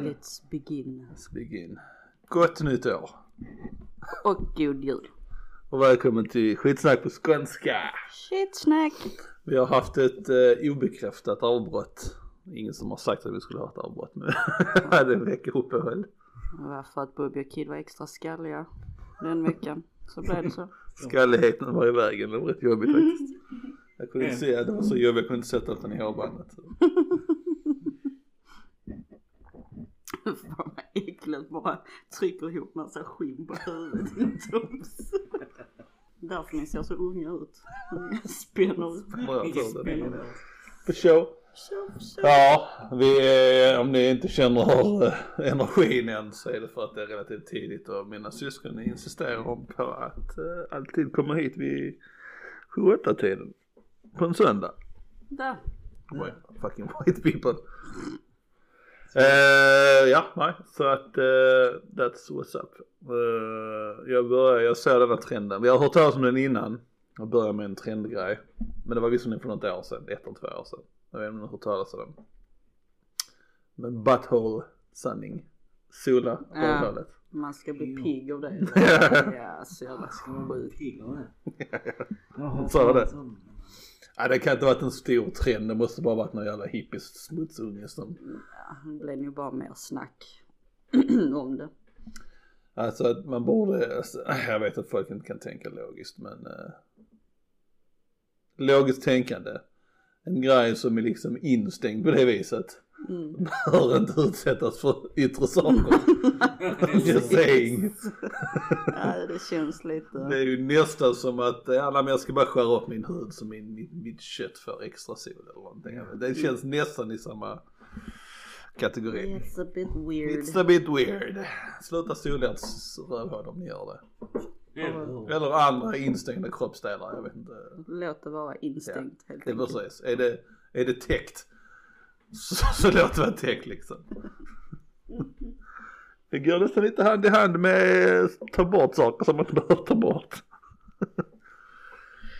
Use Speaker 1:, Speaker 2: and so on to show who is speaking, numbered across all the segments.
Speaker 1: Let's begin.
Speaker 2: Let's begin. Gott nytt år.
Speaker 1: Och god jul.
Speaker 2: Och välkommen till skitsnack på skånska.
Speaker 1: Shitsnack.
Speaker 2: Vi har haft ett eh, obekräftat avbrott. Ingen som har sagt att vi skulle ha ett avbrott men vi hade en vecka uppehåll.
Speaker 1: Det var för att Bobby och Kid var extra skalliga den veckan. Så blev det så.
Speaker 2: Skalligheten var i vägen, det var rätt jobbigt faktiskt. Jag kunde inte se, det var så jobbigt, jag kunde inte sätta upp den i hårbandet.
Speaker 1: Fan vad äckligt bara trycker ihop massa skinn på huvudet i tops. Därför ni ser så unga ut. Spänner.
Speaker 3: Spänner.
Speaker 2: För show. Ja, vi, är- om ni inte känner eh, energin än så är det för att det är relativt tidigt och mina syskon insisterar om på att eh, alltid komma hit vid 7-8 tiden på en söndag.
Speaker 1: Där.
Speaker 2: White, fucking white people. Eh, ja, nej, så att uh, that's what's up. Eh, jag börjar, jag ser den här trenden. Vi har hört talas om den innan. Jag började med en trendgrej. Men det var visserligen för något år sedan, ett eller två år sedan. Jag vet inte om ni har hört talas om den. Men butthole sanning. Sola
Speaker 1: Ja.
Speaker 2: rövhålet.
Speaker 1: Man ska bli pigg av det. Ja, så jävla
Speaker 3: Ska man
Speaker 1: sjukt.
Speaker 3: bli pigg av det?
Speaker 2: Sa det? Nej det kan inte ha varit en stor trend, det måste bara varit någon jävla hippies smutsunge som
Speaker 1: Ja, det blev ju bara mer snack om det.
Speaker 2: Alltså att man borde, alltså, jag vet att folk inte kan tänka logiskt men uh, Logiskt tänkande. En grej som är liksom instängd på det viset
Speaker 1: Mm.
Speaker 2: Bör inte utsättas för yttre saker Just saying
Speaker 1: Ja, det känns lite.
Speaker 2: Det är ju nästan som att, ja nej, men jag ska bara skära upp min hud så min, mitt, mitt kött får extra sol eller någonting Det känns nästan i samma kategori
Speaker 1: It's a bit weird.
Speaker 2: It's a bit weird Sluta sola rövhål om ni gör det
Speaker 3: Eller?
Speaker 2: Eller andra instängda kroppsdelar, jag vet inte.
Speaker 1: Låt det vara instängt helt
Speaker 2: Det är
Speaker 1: enkelt.
Speaker 2: precis. Är det, är det täckt så, så låt det vara täckt liksom. Det går nästan lite hand i hand med att ta bort saker som man inte behöver ta bort.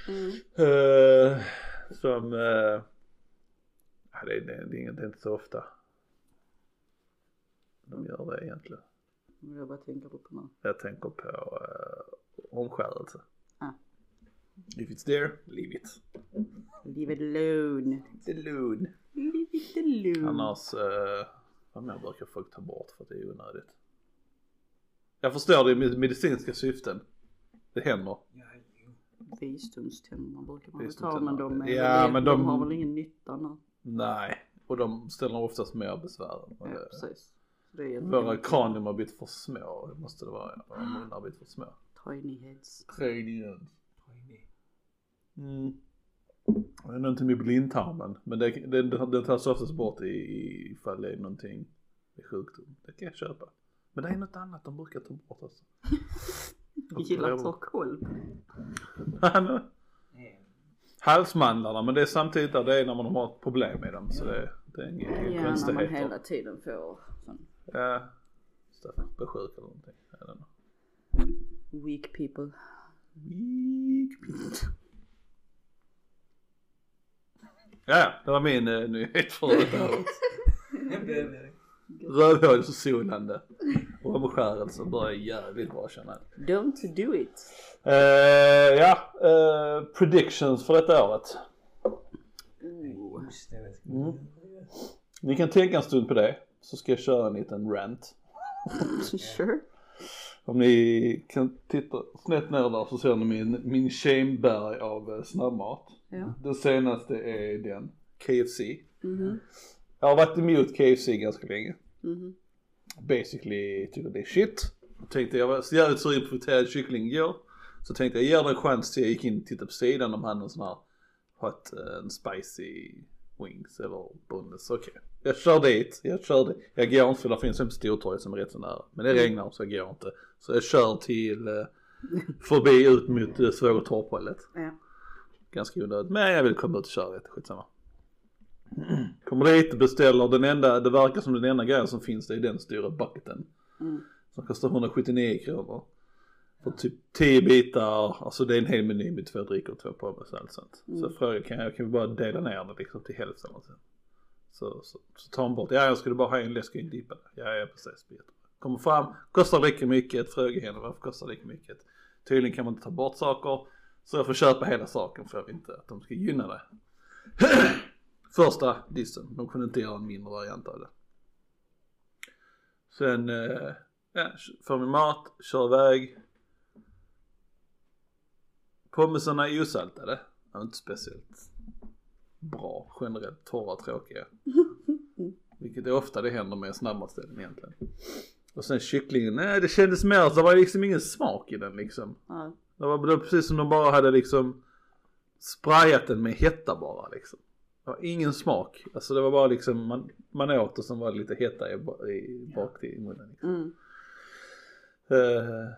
Speaker 1: Mm.
Speaker 2: Eh, som, uh, ja, det, är- det, är- det är inget- det är inte så ofta de gör det egentligen.
Speaker 1: Jag bara tänker på nu.
Speaker 2: Jag tänker på uh, omskärelse.
Speaker 1: Ah.
Speaker 2: If it's there, leave it.
Speaker 1: Leave it alone. Leave it alone.
Speaker 2: Annars, uh, vad mer brukar folk ta bort för att det är onödigt? Jag förstår det i med- medicinska syften. Det händer.
Speaker 1: Visdomständerna brukar man väl ta men de, är
Speaker 2: Ja,
Speaker 1: väl,
Speaker 2: men
Speaker 1: de...
Speaker 2: de-
Speaker 1: har väl ingen nytta nu.
Speaker 2: Nej, och de ställer oftast mer besvär.
Speaker 1: Ja,
Speaker 2: det-
Speaker 1: precis. Det
Speaker 2: Våra kranium har blivit för små, det måste det vara. Våra munnar har blivit för små.
Speaker 1: tiny heads.
Speaker 3: Tiny.
Speaker 2: Mm. Någonting med blindtarmen. Men det, det, det tas oftast bort i, i- ifall det är någonting med sjukdom. Det kan jag köpa. Men det är något annat de brukar ta bort alltså.
Speaker 1: Jag gillar att ha koll på.
Speaker 2: Halsmandlarna men det är samtidigt där det är när man har ett problem med dem så det, det är inga inga
Speaker 1: Ja, när man
Speaker 2: konstigheter.
Speaker 1: hela tiden får sån
Speaker 2: Ja, Staffan blir sjuk eller någonting.
Speaker 1: Weak people.
Speaker 2: Weak people. Ja, det var min uh, nyhet för året. Rövhålssolande och omskärelse börjar jävligt bra känner jag.
Speaker 1: Don't do it.
Speaker 2: Eh, ja, eh, predictions för detta året. Mm. Ni kan tänka en stund på det så ska jag köra en liten rant.
Speaker 1: sure.
Speaker 2: Om ni kan titta snett ner där så ser ni min, min shameberg av eh, snabbmat.
Speaker 1: Ja.
Speaker 2: Den senaste är den, KFC.
Speaker 1: Mhm.
Speaker 2: Jag har varit emot KFC ganska länge.
Speaker 1: Mhm.
Speaker 2: Basically tycker det är shit. Tänkte jag var så jävligt sugen på friterad kyckling igår. Så tänkte jag ger det en chans till jag gick in och tittade på sidan om han någon sån här hot eh, en spicy wings eller boneless. Okej. Jag kör dit, jag kör dit. Jag går inte för det finns en stortorg som är rätt så nära. Men det regnar så jag går inte. Så jag kör till eh, förbi ut mot eh, Svågertorp-hållet.
Speaker 1: Ja.
Speaker 2: Ganska onödigt. Men jag vill komma ut och köra lite, skitsamma. Kommer dit beställer den enda, det verkar som den enda grejen som finns det är den stora bucketen.
Speaker 1: Mm.
Speaker 2: Som kostar 179 kronor. För typ 10 bitar, alltså det är en hel meny med två drickor och två pommes och allt sånt. Så
Speaker 1: Mm.
Speaker 2: jag frågade kan jag, kan vi bara dela ner det liksom till hälften och så. Så, så, så tar hon bort, ja jag skulle bara ha en läsk och en dippa. Ja ja precis, det är jättebra. Kommer fram, kostar lika mycket, frågar henne varför kostar lika mycket. Tydligen kan man inte ta bort saker. Så jag får köpa hela saken för jag vill inte att de ska gynna det. Första dissen, de kunde inte göra en mindre variant av det. Sen, eh, ja, får min mat, kör iväg. Pommesarna är osaltade. De är inte speciellt bra generellt, torra, tråkiga. Vilket är ofta det händer med snabbmatsställen egentligen. Och sen kycklingen, nej det kändes mer, det var liksom ingen smak i den liksom.
Speaker 1: Ja.
Speaker 2: Det var, det precis som de bara hade liksom sprayat den med hetta bara liksom. Det var ingen smak. Alltså det var bara liksom, man, man åt och sen var det lite hetta i, i bak till munnen liksom.
Speaker 1: Mm.
Speaker 2: Uh,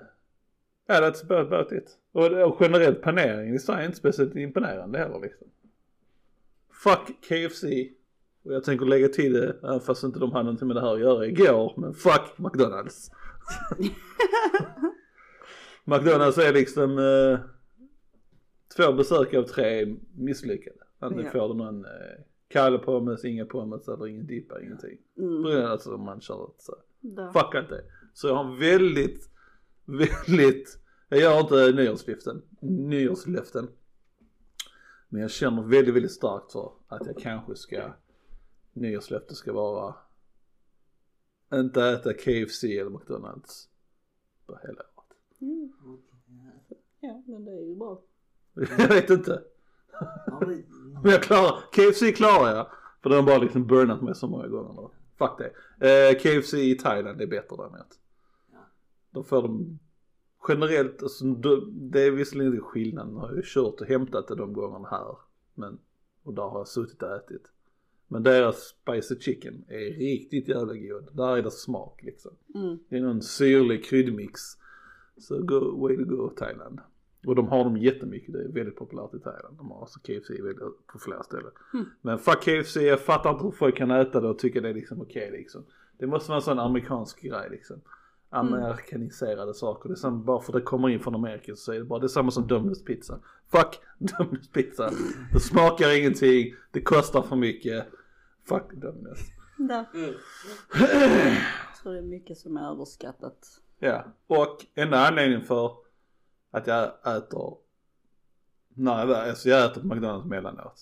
Speaker 2: ja, that's about, about it. Och, och generellt paneringen i Sverige är inte speciellt imponerande heller liksom. Fuck KFC. Och jag tänker lägga till det, även fast inte de hade någonting med det här att göra igår, men fuck McDonalds. McDonalds är liksom eh, två besök av tre misslyckade. Antingen
Speaker 1: Ja.
Speaker 2: får du någon eh, kalle pommes, inga pommes eller ingen dippa, ingenting.
Speaker 1: Mm.
Speaker 2: Alltså om man kör så.
Speaker 1: Där.
Speaker 2: Fuck allt det. Så jag har väldigt, väldigt, jag gör inte nyårslöften, nyårslöften. Men jag känner väldigt, väldigt starkt för att jag kanske ska, nyårslöfte ska vara, inte äta KFC eller McDonalds på hela året.
Speaker 1: Mm. Ja, men det är ju bra.
Speaker 2: Jag vet inte.
Speaker 3: Men-
Speaker 2: Men jag klarar, KFC klarar jag. För den har bara liksom burnat mig så många gånger nu. Fuck det. Eh, KFC i Thailand är bättre däremot.
Speaker 3: Ja.
Speaker 2: Då får de generellt, alltså, det är visserligen inte skillnad. Jag har ju kört och hämtat det de gångerna här. Men, och där har jag suttit och ätit. Men deras spicy chicken är riktigt jävla god. Där är det smak liksom.
Speaker 1: Mm.
Speaker 2: Det är någon syrlig kryddmix. Så go, way to go Thailand. Och de har dem jättemycket, det är väldigt populärt i Thailand. De har alltså KFC på flera ställen.
Speaker 1: Mm.
Speaker 2: Men fuck KFC, jag fattar inte hur folk kan äta det och tycka det är liksom okej liksom. Det måste vara en sån amerikansk grej liksom. Amerikaniserade saker. Det är som, bara för det kommer in från Amerika så är det bara, det är samma som Domino's pizza. Fuck Domino's pizza. Det smakar ingenting, det kostar för mycket. Fuck.
Speaker 1: Där.
Speaker 3: Mm.
Speaker 1: Jag tror det är mycket som är överskattat.
Speaker 2: Ja, och enda anledningen för att jag äter, väl- alltså jag äter på McDonalds mellanåt.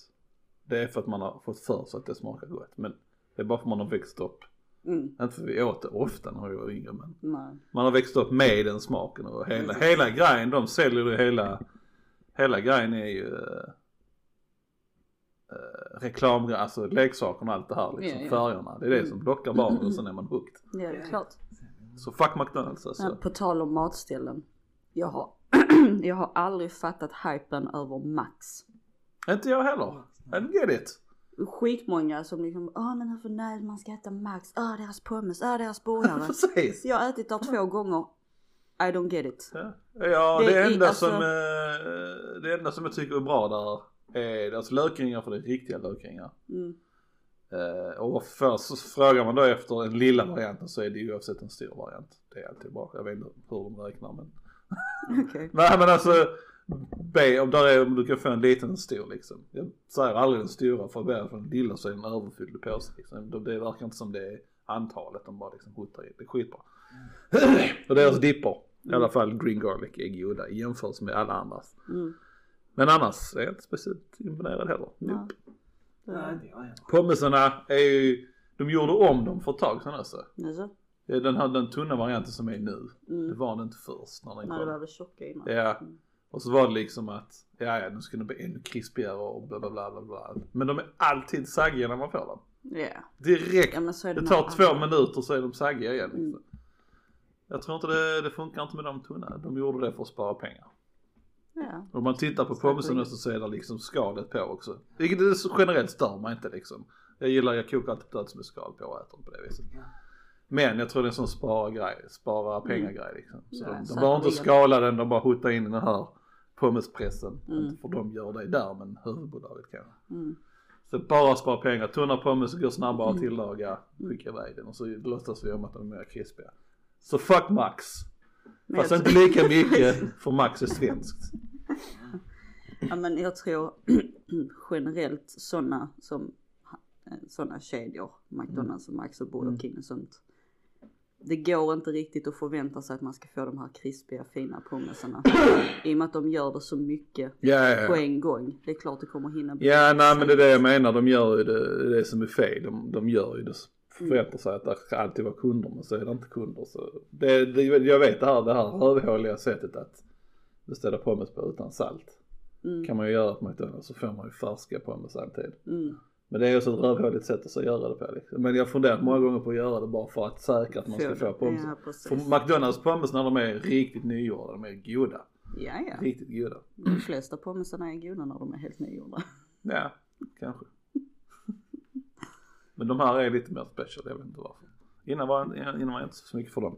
Speaker 2: Det är för att man har fått för sig att det smakar gott. Men det är bara för att man har växt upp.
Speaker 1: Mm.
Speaker 2: Inte för vi åt det ofta när vi var yngre men
Speaker 1: Nej.
Speaker 2: man har växt upp med den smaken och hela, hela grejen, de säljer det hela, hela grejen är ju uh, reklam, alltså leksakerna och allt det här liksom,
Speaker 1: Ja, ja.
Speaker 2: färgerna. Det är det som lockar barnen och sen är man hooked.
Speaker 1: Ja, det är klart.
Speaker 2: Så fuck McDonalds alltså.
Speaker 1: Men på tal om matställen. Jag har, jag har aldrig fattat hypen över Max.
Speaker 2: Inte jag heller. I don't get it.
Speaker 1: Skitmånga som liksom, åh men hur nej man ska äta Max, åh deras pommes, åh deras.
Speaker 2: Precis.
Speaker 1: Jag har ätit där två gånger. I don't get it.
Speaker 2: Ja, ja
Speaker 1: Det
Speaker 2: det,
Speaker 1: är-
Speaker 2: enda
Speaker 1: alltså-
Speaker 2: som, eh, det enda som jag tycker är bra där är deras lökringar för det är riktiga lökringar.
Speaker 1: Mm.
Speaker 2: Eh, och för, så frågar man då efter den lilla varianten så är det ju oavsett en stor variant. Det är alltid bra. Jag vet inte hur de räknar men.
Speaker 1: Okej.
Speaker 2: Nej men alltså, be, om, där är, om du kan få en liten stor liksom. Jag säger aldrig den stora för börjar från den lilla så är den överfylld på sig liksom. Det, det verkar inte som det är antalet de bara liksom huttar i. Det är skitbra. och deras dipper, i alla fall green garlic är goda i jämförelse med alla andras.
Speaker 1: Mm.
Speaker 2: Men annars är jag inte speciellt imponerad heller.
Speaker 3: Nej, jag heller.
Speaker 2: Pommesarna är ju, de gjorde om dem för ett tag sedan alltså.
Speaker 1: Alltså,
Speaker 2: Den här den tunna varianten som är nu, det
Speaker 1: mm.
Speaker 2: var den inte först när den
Speaker 1: Nej det var
Speaker 2: kom.
Speaker 1: väl tjocka innan.
Speaker 2: Ja,
Speaker 1: Mm.
Speaker 2: Och så var det liksom att, ja ja nu ska den bli ännu krispigare och bla bla bla bla bla. Men de är alltid saggiga när man får dem.
Speaker 1: Ja.
Speaker 2: Direkt.
Speaker 1: Ja det
Speaker 2: Det tar två
Speaker 1: alla.
Speaker 2: minuter så är de saggiga igen. Liksom.
Speaker 1: Mm.
Speaker 2: Jag tror inte det, det funkar inte med de tunna. De gjorde det för att spara pengar.
Speaker 1: Ja.
Speaker 2: Om man tittar på pommesen så är det liksom skalet på också. Vilket generellt stör mig inte liksom. Jag gillar, jag kokar alltid potatis med skal på och äter på det viset. Men jag tror det är en sån spara grej, spara pengar grej liksom. Så
Speaker 1: Mm. Ja,
Speaker 2: de, de behöver inte skala den, de bara huttar in den här pommespressen.
Speaker 1: Mm.
Speaker 2: Inte för de gör det där men huvudbolaget kanske.
Speaker 1: Mm.
Speaker 2: Så bara spara pengar, tunna pommes går snabbare
Speaker 1: Mm.
Speaker 2: att tillaga, skicka iväg den och så låtsas vi om att de är mer krispiga. Så fuck Max.
Speaker 1: Men
Speaker 2: Fast inte lika mycket för Max är svenskt.
Speaker 1: Ja men jag tror generellt sådana som eh, sådana kedjor. McDonalds och Max och Burger
Speaker 2: Mm.
Speaker 1: King och sånt. Det går inte riktigt att förvänta sig att man ska få de här krispiga fina pommesarna. I och med att de gör det så mycket
Speaker 2: Ja, ja,
Speaker 1: på
Speaker 2: ja.
Speaker 1: en gång. Det är klart det kommer hinna bli.
Speaker 2: Ja, nej men det är det jag menar. De gör ju det, det som är fel. De, de gör ju det. Förväntar sig att det ska alltid vara kunder men så är det inte kunder. Så det, det, jag vet det här, det här rövhåliga sättet att beställa pommes på utan salt.
Speaker 1: Mm.
Speaker 2: Kan man ju göra på McDonalds så får man ju färska pommes alltid.
Speaker 1: Mm.
Speaker 2: Men det är ju så ett rövhåligt sätt att så göra det på liksom. Men jag har funderat många gånger på att göra det bara för att säkra att man ska
Speaker 1: Få
Speaker 2: pommes.
Speaker 1: Ja.
Speaker 2: För McDonalds pommes när de är riktigt nygjorda, de är goda.
Speaker 1: Ja, ja.
Speaker 2: Riktigt goda.
Speaker 1: De flesta pommesarna är goda när de är helt nygjorda.
Speaker 2: Ja, kanske. Men de här är lite mer special, jag vet inte varför. Innan var, innan var jag inte så mycket för dem.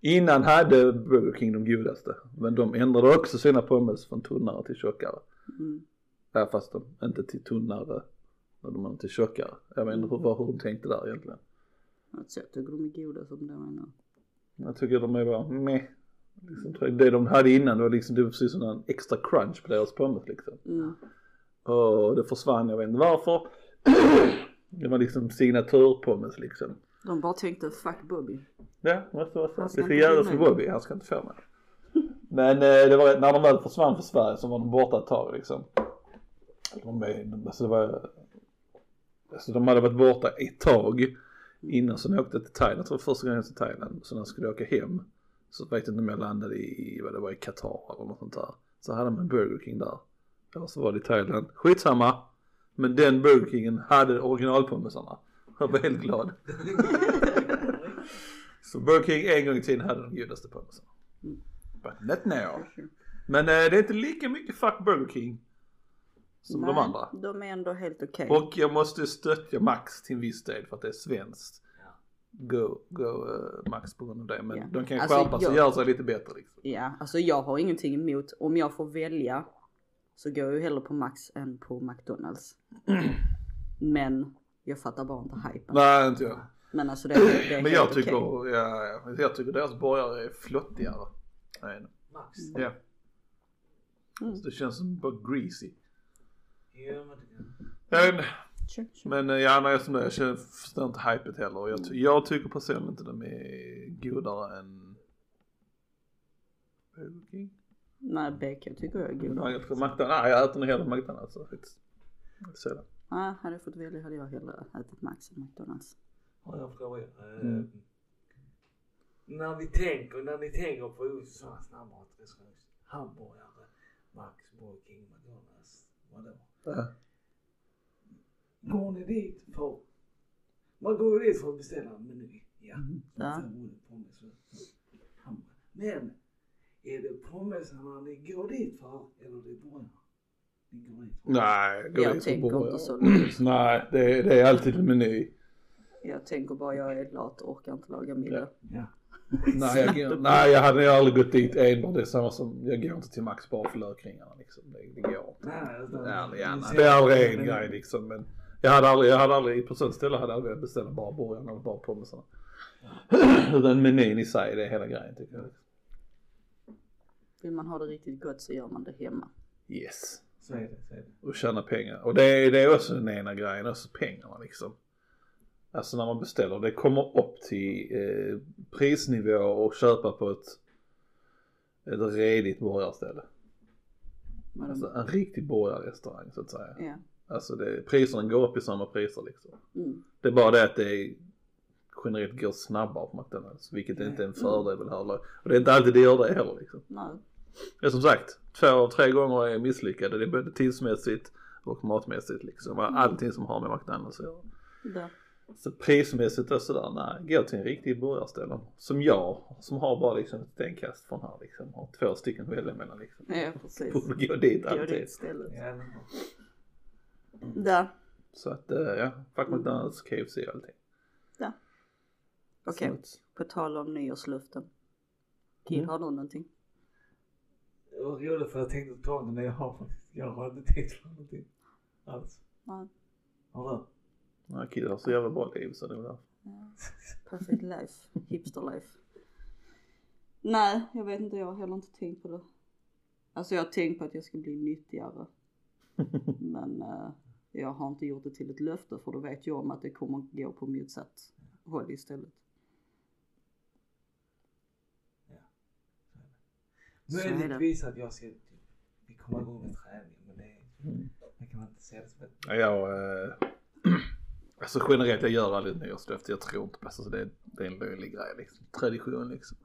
Speaker 2: Innan hade Burger King de godaste. Men de ändrade också sina pommes från tunnare till tjockare. Ja, fast de inte till tunnare. När de är till tjockare. Jag vet inte hur, hur de tänkte där egentligen.
Speaker 1: Alltså, jag tycker de är goda som de är nu.
Speaker 2: Jag tycker de är bara meh. Liksom, det de hade innan det var liksom, det var precis som en extra crunch på deras pommes liksom.
Speaker 1: Mm.
Speaker 2: Och det försvann, jag vet inte varför. Det var liksom signaturpommes liksom.
Speaker 1: De bara tänkte fuck Bobby.
Speaker 2: Ja, så,
Speaker 1: Han
Speaker 2: så. Det ska göra för. Bobby, han ska inte få mig. Men eh, det var, när de väl försvann för Sverige så var de borta ett tag liksom. De, är- alltså det var, alltså de hade varit borta ett tag innan så när jag åkte till Thailand, det var första gången jag till Thailand, så när jag skulle åka hem så vet jag inte om jag landade i, vad det var i Qatar eller något sånt där. Så hade man Burger King där. Eller så var det i Thailand. Skitsamma. Men den Burger Kingen hade originalpommesarna. Jag var helt glad. Så Burger King en gång i tiden hade de godaste pommesarna. But not now. Men eh, det är inte lika mycket fuck Burger King som de
Speaker 1: Nej,
Speaker 2: andra.
Speaker 1: De är ändå helt okej.
Speaker 2: Och jag måste stödja Max till en viss del för att det är svenskt.
Speaker 3: Ja.
Speaker 2: Go, go eh, Max på grund av det. Men
Speaker 1: Ja.
Speaker 2: de kan
Speaker 1: Alltså,
Speaker 2: skärpa sig och
Speaker 1: jag-
Speaker 2: göra sig lite bättre liksom.
Speaker 1: Ja, alltså jag har ingenting emot. Om jag får välja så går jag ju hellre på Max än på McDonalds. Men jag fattar bara inte hypen.
Speaker 2: Nej inte jag.
Speaker 1: Men alltså det, det är
Speaker 2: Men jag tycker,
Speaker 1: okej.
Speaker 2: ja, ja, jag tycker deras borgare är flottigare. Nej,
Speaker 3: Max.
Speaker 2: Ja.
Speaker 1: Mm.
Speaker 2: Så det känns som bara greasy.
Speaker 3: Ja men det kan.
Speaker 2: Jag.
Speaker 1: Sure, sure.
Speaker 2: Men eh, ja, nej, som det, jag känner, förstår inte hypet heller. Och Jag, jag tycker personligen inte de är godare än Burger King.
Speaker 1: Nej, bacon tycker jag är god.
Speaker 2: Nej, jag tror McDonald's, nej jag äter nog hellre McDonalds så faktiskt. Sällan.
Speaker 1: Nej, hade jag fått välja hade jag hellre ätit Max än McDonalds.
Speaker 3: Har jag fråga? Eh,
Speaker 2: Mm.
Speaker 3: När vi tänker, när ni tänker på sådana snabbmatsrestauranger, hamburgare, Max, Burger King, McDonalds, vadå?
Speaker 2: Ja.
Speaker 3: Går ni dit för, man går dit för att beställa en meny. Ja.
Speaker 1: Ja.
Speaker 3: Och hamburgare. Men är det pommesarna ni går dit för eller är det går för?
Speaker 2: Nej, gå
Speaker 1: Jag tänker
Speaker 2: borra.
Speaker 1: inte så långt.
Speaker 2: Nej, det, är- det är alltid en meny.
Speaker 1: Jag tänker bara jag är lat och orkar inte laga middag.
Speaker 3: Ja.
Speaker 2: Nej jag, går- nej, jag hade aldrig gått dit enbart. Det är samma som, jag går inte till Max bara för lökringarna liksom. Det, det går inte. Det är aldrig en grej liksom. Men jag hade aldrig, jag hade aldrig, på sånt ställe hade jag aldrig velat beställa bara burgaren eller bara pommesarna. Utan menyn i sig, det är hela grejen tycker jag.
Speaker 1: Vill man ha det riktigt gott så gör man det hemma.
Speaker 2: Yes.
Speaker 3: Så är det, så är det.
Speaker 2: Och tjäna pengar. Och det är, det är också den ena grejen, också pengarna liksom. Alltså när man beställer, det kommer upp till eh, prisnivå och köpa på ett, ett redigt burgarställe.
Speaker 1: Men
Speaker 2: Alltså en riktig burgarrestaurang så att säga.
Speaker 1: ja.
Speaker 2: Alltså det, priserna går upp i samma priser liksom.
Speaker 1: Mm.
Speaker 2: Det är bara det att det är, generellt går snabbare på McDonalds. Vilket inte är en fördel väl heller. Och det är inte alltid det gör det heller liksom.
Speaker 1: Nej.
Speaker 2: Det är som sagt, två av tre gånger är misslyckade. Det är både tidsmässigt och matmässigt liksom. Allting som har med McDonalds att göra.
Speaker 1: Där.
Speaker 2: Så prismässigt och sådär, nej, gå till en riktig burgarställe. Som jag, som har bara liksom ett stenkast från här liksom. Har två stycken att välja mellan liksom.
Speaker 1: Ja precis.
Speaker 2: Borde gå dit
Speaker 1: Gå
Speaker 2: alltid.
Speaker 1: dit istället.
Speaker 3: Ja, men-
Speaker 1: Där.
Speaker 2: Så att eh, ja, fuck McDonalds, KFC och allting.
Speaker 1: Okej,
Speaker 2: Smuts.
Speaker 1: på tal om nyårsluften. Kid,
Speaker 2: Mm.
Speaker 1: har du någonting?
Speaker 3: Det var roligt för jag tänkte ta den när jag har faktiskt, jag har inte tänkt på någonting alls.
Speaker 1: Nej.
Speaker 3: Har du?
Speaker 2: Ja, Kid har så jävla bra liv så det är.
Speaker 1: Perfect life. Hipster life. Nej, jag vet inte. Jag har heller inte tänkt på det. Alltså jag har tänkt på att jag ska bli nyttigare. Men eh, Jag har inte gjort det till ett löfte för då vet jag om att det kommer gå på motsatt håll istället. Så är det.
Speaker 3: Möjligtvis att jag ska, vi kommer igång med träning men det, det kan man inte säga det som ett
Speaker 2: Ja, Jag, eh, alltså generellt jag gör aldrig nyårslöfte, jag tror inte på det. Så det, är en löjlig grej liksom. Tradition liksom.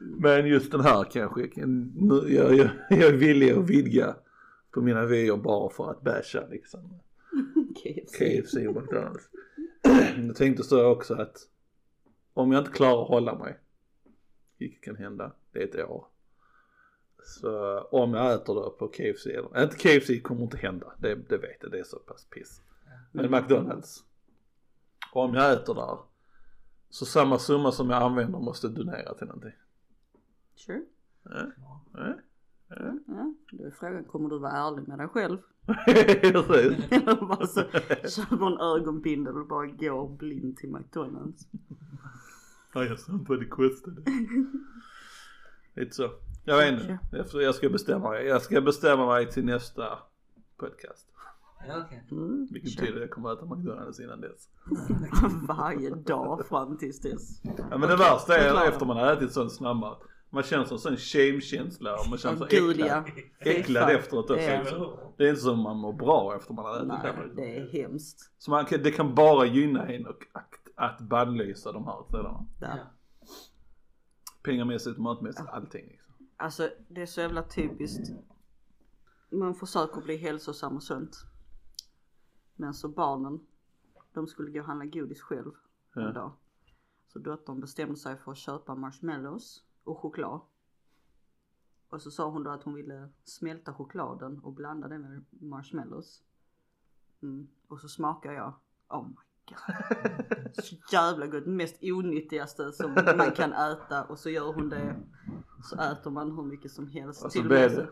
Speaker 2: Men just den här kanske, jag, jag, jag, jag är villig att vidga på mina vyer bara för att basha liksom.
Speaker 1: KFC.
Speaker 2: KFC och McDonalds. Jag tänkte så också att om jag inte klarar att hålla mig, vilket kan hända, det är ett år. Så om jag äter då på KFC, eller inte KFC kommer inte hända, det, det vet jag, det är så pass piss. Men McDonalds, om jag äter där, så samma summa som jag använder måste donera till någonting.
Speaker 1: Sure.
Speaker 2: Ja, ja, ja.
Speaker 1: Ja, då är frågan, kommer du vara ärlig med dig själv?
Speaker 2: Precis.
Speaker 1: Eller bara så, köper en ögonbindel och bara går blind till McDonalds.
Speaker 2: Ja, jag sa inte vad det kostade. Lite så. Jag vet inte. Jag- Jag ska bestämma mig. Jag ska bestämma mig till nästa podcast.
Speaker 3: Ja, okej.
Speaker 1: Mm,
Speaker 2: betyder att jag kommer äta McDonalds innan dess.
Speaker 1: Varje dag fram tills dess.
Speaker 2: Ja men det värsta är
Speaker 1: förklara.
Speaker 2: efter man har ätit sån snabbmat. Man känner som sån shame-känsla och man känner sig äcklad.
Speaker 1: ja.
Speaker 2: Äcklad efteråt också.
Speaker 1: Ja.
Speaker 2: liksom. Det är inte som man mår bra efter man har ätit
Speaker 1: Nej,
Speaker 2: det.
Speaker 1: det är hemskt.
Speaker 2: Så man det kan bara gynna en och att, att bannlysa de här ställena.
Speaker 3: Ja.
Speaker 2: Pengamässigt, matmässigt, allting liksom.
Speaker 1: Alltså det är så jävla typiskt. Man försöker bli hälsosam och sunt. Men så barnen, de skulle gå och handla godis själv en
Speaker 2: Ja.
Speaker 1: dag. Så dottern bestämde sig för att köpa marshmallows och choklad. Och så sa hon då att hon ville smälta chokladen och blanda det med marshmallows. Mm. Och så smakar jag, oh my god. Så jävla gott, mest onyttigaste som man kan äta och så gör hon det. Så äter man hur mycket som helst.
Speaker 2: Och så blev det.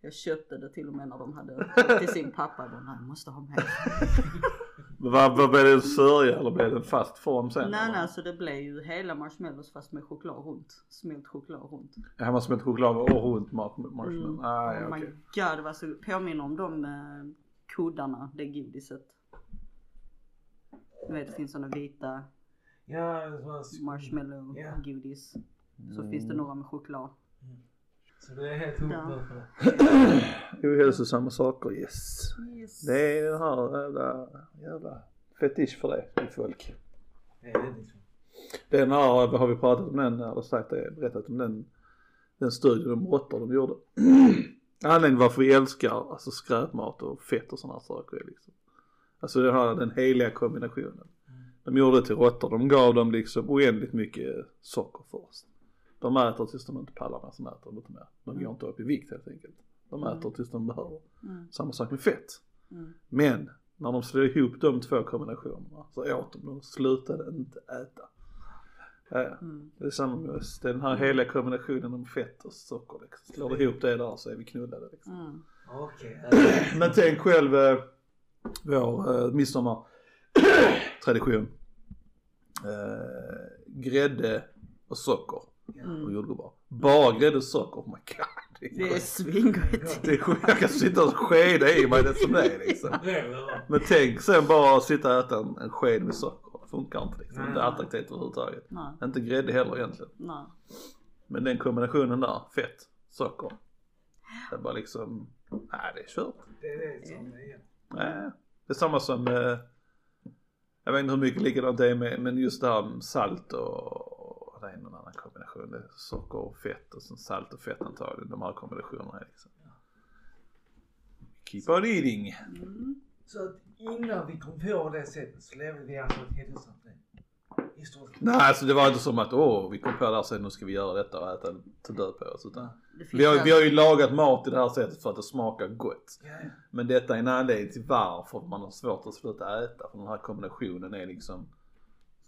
Speaker 1: Jag köpte det till och med när de hade till sin pappa. Jag bara, måste ha.
Speaker 2: Men Vad, blev det en sörja eller blev det en fast form sen?
Speaker 1: Nej
Speaker 2: eller?
Speaker 1: nej så det blev ju hela marshmallows fast med choklad runt. Smält choklad runt.
Speaker 2: Ja, man smält choklad och runt mar- marshmallow.
Speaker 1: Mm.
Speaker 2: Ah, ja,
Speaker 1: oh my
Speaker 2: okej.
Speaker 1: god det var så, påminner om de eh, kuddarna, det godiset. Du vet det finns såna vita
Speaker 3: Ja,
Speaker 1: marshmallow
Speaker 3: Ja.
Speaker 1: godis. Så finns det några med choklad.
Speaker 3: Så det är helt
Speaker 1: Ja.
Speaker 3: nu för det.
Speaker 2: Ohälsosamma saker, yes.
Speaker 1: Yes.
Speaker 2: Det är den här jävla, jävla fetisch för det i folk.
Speaker 3: Det är liksom.
Speaker 2: Den här, har vi pratat om den, eller sagt det, berättat om den, den studien om råttor de gjorde. Anledningen varför vi älskar alltså skräpmat och fett och sådana saker är liksom. Alltså den här, den heliga kombinationen. De gjorde det till råttor, de gav dem liksom oändligt mycket socker först. De äter tills de inte pallar mer, sen äter de inte mer. De går inte upp i vikt helt enkelt. De äter tills de behöver.
Speaker 1: Mm.
Speaker 2: Samma sak med fett.
Speaker 1: Mm.
Speaker 2: Men när de slog ihop de två kombinationerna så åt de, de slutade inte äta. Ja.
Speaker 1: Mm.
Speaker 2: Det är samma med oss. Det är den här hela kombinationen om fett och socker liksom. Slår du ihop det där så är vi knullade liksom.
Speaker 1: Mm.
Speaker 3: Okej.
Speaker 2: Men tänk själv eh, vår eh, midsommartradition. Eh, grädde och socker och
Speaker 1: Mm.
Speaker 2: jordgubbar. Bara grädde och socker, oh my god. Det är,
Speaker 1: svingott.
Speaker 2: det är sjukt. Jag kan sitta och skeda i mig det som det är liksom. Men tänk sen bara sitta och äta en, en sked med socker. Det funkar inte liksom. Inte attraktivt överhuvudtaget.
Speaker 1: Nej,
Speaker 2: Inte grädde heller egentligen.
Speaker 1: nej.
Speaker 2: Men den kombinationen där, fett, socker. Det är bara liksom, nej det är kört.
Speaker 3: Det är det som det är.
Speaker 2: Nej. Det är samma som, eh, jag vet inte hur mycket likadant det är med, men just det här med salt och, det är någon annan kombination. Det är socker och fett och sen salt och fett antagligen. De här kombinationerna är liksom. Keep on eating.
Speaker 1: Mm.
Speaker 3: Så att innan vi kom på det sättet så levde vi alltså ett hälsosamt liv.
Speaker 2: Nej alltså det var inte som att åh vi kom på det här sen nu ska vi göra detta och äta till död på oss. Utan vi, har, vi har ju lagat mat i det här sättet för att det smakar gott. Men detta är en anledning till varför man har svårt att sluta äta. För den här kombinationen är liksom,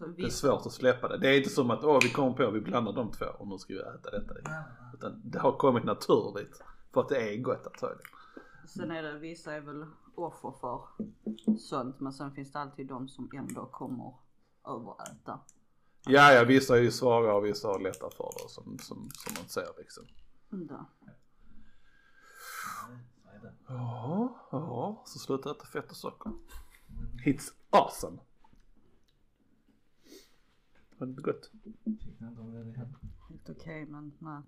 Speaker 1: så
Speaker 2: det är svårt att släppa det. Det är inte som att åh vi kommer på, vi blandar de två och nu ska vi äta detta. Utan det har kommit naturligt. För att det är gott antagligen.
Speaker 1: Sen är det, vissa är väl offer för sånt men sen finns det alltid de som ändå kommer överäta.
Speaker 2: Ja, ja vissa är ju svaga och vissa har lättare för det som, som, som man ser liksom.
Speaker 3: Det.
Speaker 2: Ja, ja. så sluta äta fett och socker. It's awesome. Var det inte gott?
Speaker 3: Inte.
Speaker 1: Helt okej men nej.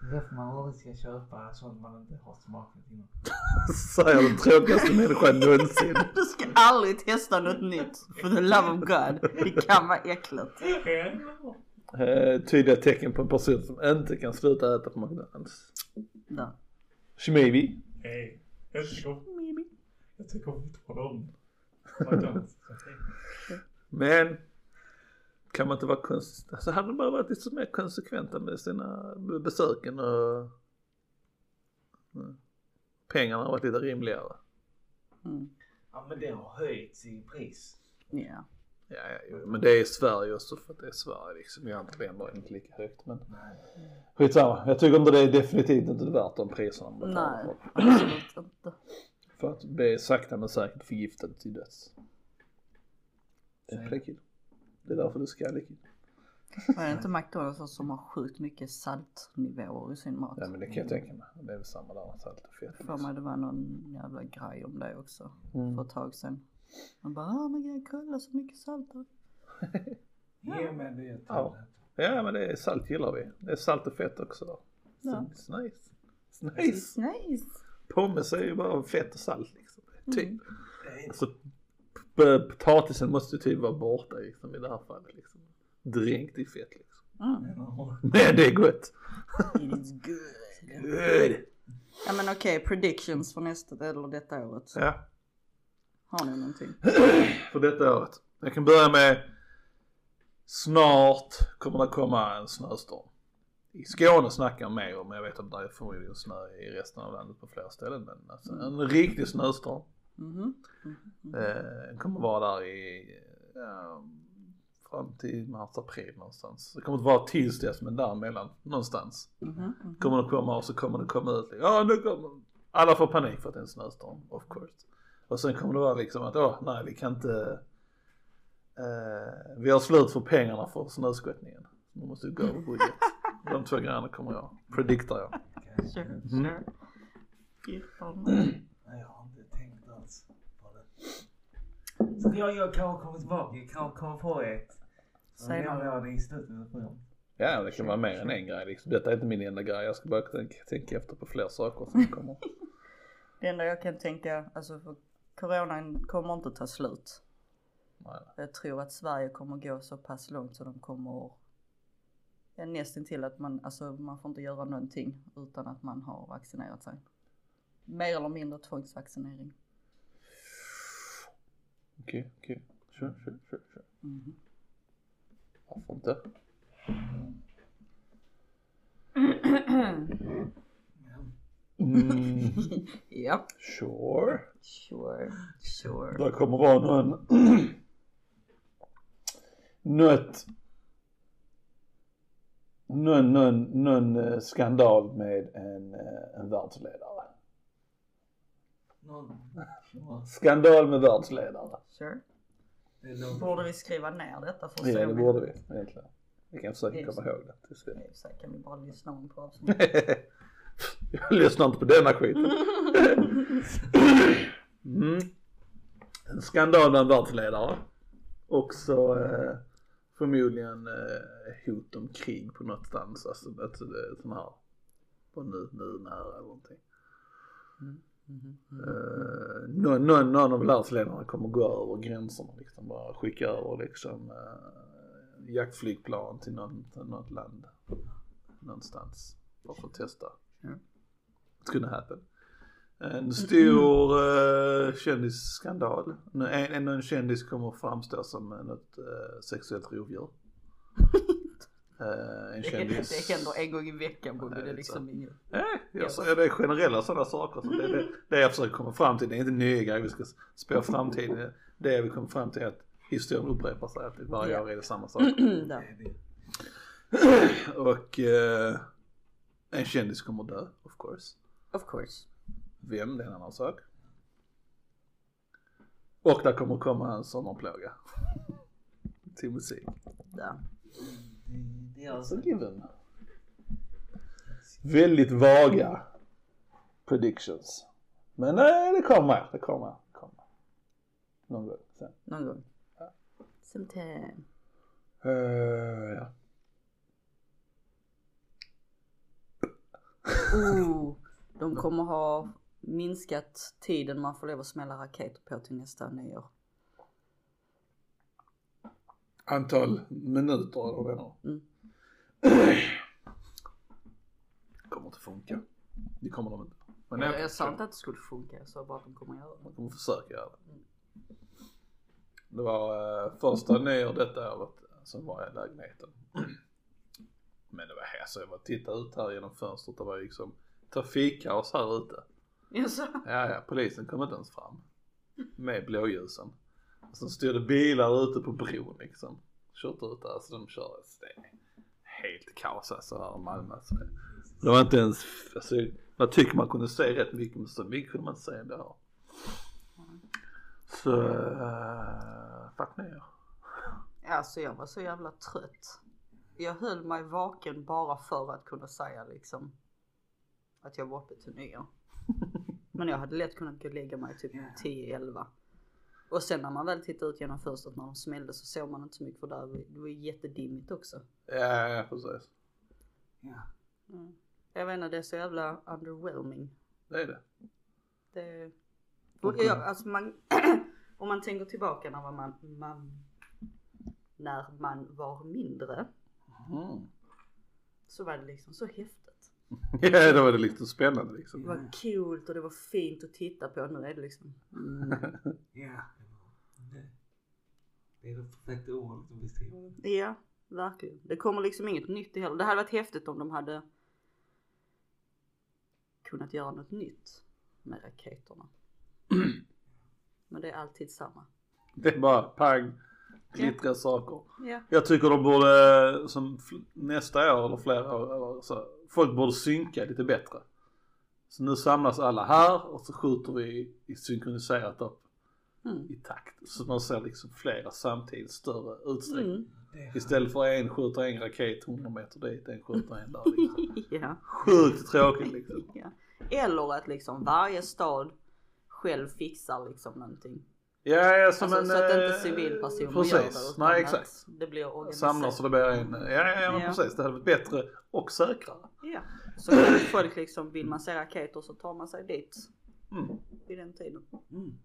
Speaker 3: Det är därför man aldrig ska köpa sånt man inte har smakat innan.
Speaker 2: Säger den tråkigaste människan någonsin.
Speaker 1: Du ska aldrig testa något nytt. For the love of God. Det kan vara äckligt.
Speaker 2: Eh, tydliga tecken på en person som inte kan sluta äta på McDonalds.
Speaker 1: Där.
Speaker 2: Shmivi.
Speaker 3: Hej. Jag tycker, jag tycker fortfarande om McDonalds.
Speaker 2: Men kan man inte vara konsistent? Alltså hade de bara varit lite mer konsekventa med sina besöken och Mm. pengarna har varit lite rimligare.
Speaker 1: Mm.
Speaker 3: Ja men det har höjts i pris.
Speaker 1: Ja.
Speaker 2: Ja, ja, men det är Sverige också för att det är Sverige liksom. Andra länder är det inte lika högt men skitsamma. Jag tycker inte det är definitivt inte värt de priserna man betalar
Speaker 1: Nej,
Speaker 2: för.
Speaker 1: absolut inte.
Speaker 2: För att bli sakta men säkert förgiftad till döds. Det är kul. Det är därför du ska kul.
Speaker 1: Är det inte McDonalds som har sjukt mycket saltnivåer i sin mat?
Speaker 2: Ja men det kan jag tänka mig. Det är väl samma där, salt och fett.
Speaker 1: För mig det var någon jävla grej om det också.
Speaker 2: Mm.
Speaker 1: För ett tag sedan. Man bara, ah men gud, kolla så mycket salt där.
Speaker 3: Ge mig det
Speaker 2: Ja. Ja men det är salt gillar vi. Det är salt och fett också.
Speaker 1: Ja.
Speaker 2: It's nice. It's nice.
Speaker 1: Nice.
Speaker 2: Pommes är ju bara fett och salt liksom. Typ.
Speaker 1: Mm.
Speaker 2: Alltså potatisen måste ju typ vara borta liksom i det här fallet liksom. Dränkt i fett liksom.
Speaker 1: Mm.
Speaker 2: Men det är gott.
Speaker 1: It is good.
Speaker 2: Good.
Speaker 1: Ja men okej, predictions för nästa, eller detta året.
Speaker 2: Ja,
Speaker 1: Har ni någonting?
Speaker 2: för detta året. Jag kan börja med snart kommer det komma en snöstorm. I Skåne snackar jag mer om, men jag vet att det är förmodligen snö i resten av landet på flera ställen. Men alltså en riktig snöstorm. Den kommer vara där i, ja, fram till mars, april någonstans. Det kommer inte vara tills dess men däremellan någonstans.
Speaker 1: Mhm. mhm.
Speaker 2: Kommer det komma och så kommer det komma ut, ja nu kommer alla får panik för att det är en snöstorm, of course. Och sen kommer det vara liksom att, åh nej vi kan inte, eh, vi har slut för pengarna för snöskottningen. Nu måste vi gå över budget. De två grejerna kommer jag, prediktar jag.
Speaker 1: Sure,
Speaker 2: Mm.
Speaker 1: sure. Fan.
Speaker 3: Nej jag har inte tänkt alls på det. Så jag, jag kan komma tillbaka, jag kan komma på ett. Så
Speaker 1: Säg något.
Speaker 3: i slutet.
Speaker 2: Ja det kan vara mer än en grej liksom. Detta är inte min enda grej, jag ska bara tänka, tänka efter på fler saker som kommer.
Speaker 1: Det enda jag kan tänka, alltså för coronan kommer inte ta slut.
Speaker 2: Nej.
Speaker 1: Jag tror att Sverige kommer gå så pass långt så de kommer ja, nästan till att man, alltså man får inte göra någonting utan att man har vaccinerat sig. Mer eller mindre tvångsvaccinering.
Speaker 2: Okej, okej. Kör, kör, kör, kör.
Speaker 1: Mhm.
Speaker 2: Varför inte? Mm,
Speaker 1: Ja,
Speaker 2: sure.
Speaker 1: sure, sure.
Speaker 2: Det kommer vara någon, något, någon, någon, någon skandal med en, eh, en världsledare. Skandal med världsledare.
Speaker 1: Sure.
Speaker 3: det
Speaker 1: Borde vi skriva ner detta för att se
Speaker 2: Ja, det
Speaker 1: om vi-
Speaker 2: borde vi egentligen. Vi kan försöka
Speaker 1: Just.
Speaker 2: komma ihåg det till slut.
Speaker 1: Nej, Så kan vi bara lyssna om på avsnitt.
Speaker 2: Jag lyssnar inte på denna skiten. Mm. En skandal en världsledare. Också eh, förmodligen eh, hot om krig på något stans. Alltså ett sån här, på nu, nu, nära eller någonting.
Speaker 1: Mhm.
Speaker 2: Eh, någon, någon, någon av världsledarna kommer gå över gränserna liksom. Bara skicka över liksom eh, jaktflygplan till något, till något land. Någonstans. Bara för att testa.
Speaker 1: Ja.
Speaker 2: It couldn't happen. En stor uh, kändisskandal. En, en, en kändis kommer framstå som något uh, sexuellt rovdjur. Eh, en kändis.
Speaker 1: det händer en gång i veckan
Speaker 2: Nej,
Speaker 1: det
Speaker 2: är
Speaker 1: liksom inget.
Speaker 2: Nej, jag säger det är generella sådana saker. Så det, det, det jag försöker komma fram till, det är inte nya grejer vi ska spå framtiden. Det vill komma fram till är att historien upprepar sig, att varje
Speaker 1: Ja.
Speaker 2: år är det samma sak. Och eh, en kändis kommer dö, of course.
Speaker 1: Of course.
Speaker 2: Vem, det är en annan sak. Och där kommer komma en sommarplåga. till musik.
Speaker 1: Där.
Speaker 2: Given. Väldigt vaga predictions. Men nej, det kommer, det kommer, det kommer. Någon gång sen.
Speaker 1: Någon gång.
Speaker 2: Ja.
Speaker 1: Sometime.
Speaker 2: Uh, ja.
Speaker 1: Oh, de kommer ha minskat tiden man får lov att smälla raketer på till nästa nyår.
Speaker 2: Antal minuter eller vad menar du?
Speaker 1: Mm.
Speaker 2: kommer inte funka. Det kommer de inte. Men
Speaker 1: Jag,
Speaker 2: jag,
Speaker 1: jag sa inte att det skulle funka, jag sa bara att de kommer göra det.
Speaker 2: Man kommer försöka göra det. Det var eh, första nyår detta året som var i lägenheten. Men det var här så jag var titta ut här genom fönstret. Det var liksom trafikkaos här ute.
Speaker 1: Jaså?
Speaker 2: Ja, ja, polisen kom inte ens fram. Med blåljusen. Och sen stod det bilar ute på bron liksom. Kört ut där så de kör. Så det är helt kaos alltså här i Malmö. Så det, var inte ens, alltså, man tycker man kunde se rätt mycket men så mycket kunde man inte se ändå. Så, uh, fuck ner.
Speaker 1: Alltså jag var så jävla trött. Jag höll mig vaken bara för att kunna säga liksom att jag var uppe till nyår. Men jag hade lätt kunnat gå och lägga mig typ 10-11. Och sen när man väl tittade ut genom fönstret när de smällde så såg man inte så mycket för där det var ju jättedimmigt också.
Speaker 2: Ja, ja precis.
Speaker 3: Ja.
Speaker 1: Mm. Jag vet inte, det är så jävla underwhelming.
Speaker 2: Det är det.
Speaker 1: Det... Och jag, alltså man, om man tänker tillbaka när man, man, när man var mindre
Speaker 2: Mm.
Speaker 1: så var det liksom så häftigt.
Speaker 2: Ja, då var det lite spännande
Speaker 1: Det
Speaker 2: liksom.
Speaker 1: var coolt och det var fint att titta på. Nu är det liksom, mm,
Speaker 3: Ja. Det, det är det perfekta ordet att beskriva det.
Speaker 1: ja verkligen. Det kommer liksom inget nytt heller. Det hade varit häftigt om de hade kunnat göra något nytt med raketerna. Men det är alltid samma.
Speaker 2: Det är bara pang, glittriga saker.
Speaker 1: Ja.
Speaker 2: Jag tycker de borde, som nästa år eller flera år, eller så, folk borde synka lite bättre. Så nu samlas alla här och så skjuter vi i synkroniserat upp
Speaker 1: Mm.
Speaker 2: i takt. Så man ser liksom flera samtidigt, större utsträckning.
Speaker 1: Mm.
Speaker 2: Istället för en skjuter en raket 100 meter dit, en skjuter en där liksom.
Speaker 1: Ja.
Speaker 2: Sjukt tråkigt liksom.
Speaker 1: ja. Eller att liksom varje stad själv fixar liksom någonting.
Speaker 2: Ja, ja som
Speaker 1: Alltså,
Speaker 2: en...
Speaker 1: så att inte
Speaker 2: eh,
Speaker 1: civilpersoner
Speaker 2: Precis,
Speaker 1: gör det.
Speaker 2: nej exakt.
Speaker 1: Det blir organiserat.
Speaker 2: Samlar så det blir en, ja ja, ja men
Speaker 1: Ja.
Speaker 2: precis. Det hade varit bättre och säkrare.
Speaker 1: Ja. Så kan folk liksom, vill man se raketer så tar man sig dit
Speaker 2: Mm.
Speaker 1: vid den tiden.
Speaker 3: Mm.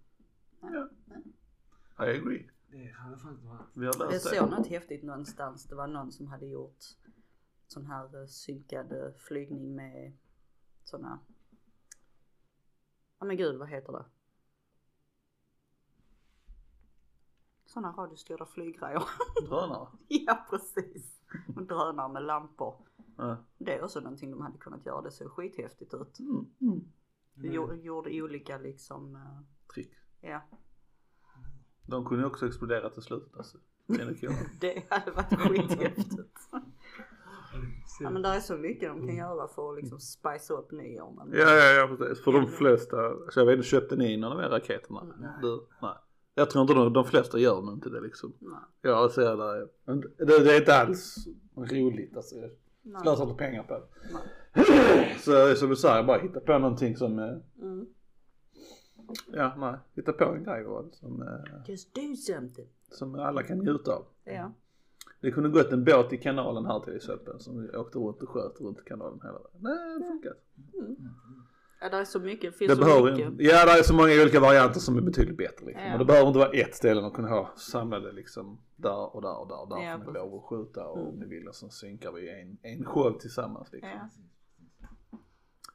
Speaker 2: I agree.
Speaker 3: Det hade faktiskt varit...
Speaker 2: Vi har
Speaker 1: Jag
Speaker 2: löst det.
Speaker 1: såg något häftigt någonstans. Det var någon som hade gjort sån här eh, synkad eh, flygning med såna, ja men gud vad heter det? Såna radiostyrda flyggrejer.
Speaker 2: Drönare.
Speaker 1: ja precis. Och drönare med lampor.
Speaker 2: Ja.
Speaker 1: Det är också någonting de hade kunnat göra. Det såg skithäftigt ut.
Speaker 2: Mm. Mm.
Speaker 1: Jo, gjorde olika liksom, eh,
Speaker 2: Trick.
Speaker 1: ja.
Speaker 2: De kunde ju också explodera till slut alltså. Det
Speaker 1: hade varit skithäftigt. Ja men det är så mycket de kan göra för att liksom spice upp nyår. Men...
Speaker 2: Ja, ja, ja precis. För de flesta, så jag vet inte, köpte ni in de här raketerna?
Speaker 3: Nej.
Speaker 2: Du, nej. Jag tror inte de, de flesta gör nog inte det liksom.
Speaker 1: Nej.
Speaker 2: Jag ser det, det, det är inte alls roligt alltså. Jag slösar inte pengar på det.
Speaker 1: Nej.
Speaker 2: Så som du säger, bara hitta på någonting som, eh,
Speaker 1: Mm.
Speaker 2: ja nej, hitta på en grej va, som, eh,
Speaker 1: Just do something.
Speaker 2: som alla kan njuta av.
Speaker 1: Ja.
Speaker 2: Det kunde gått en båt i kanalen här till exempel som vi åkte runt och sköt runt kanalen hela vägen. Nej, det funkar.
Speaker 1: Ja det är så mycket, finns
Speaker 2: Det
Speaker 1: så
Speaker 2: behöver,
Speaker 1: mycket.
Speaker 2: ja det är så många olika varianter som är betydligt bättre liksom.
Speaker 1: Ja.
Speaker 2: Och det behöver inte vara ett ställe man kunna ha samlade liksom där och där och där och där
Speaker 1: Ja,
Speaker 2: får ni lov att skjuta och om
Speaker 1: Mm.
Speaker 2: ni vill och så synkar vi en, en show tillsammans liksom.
Speaker 1: Ja.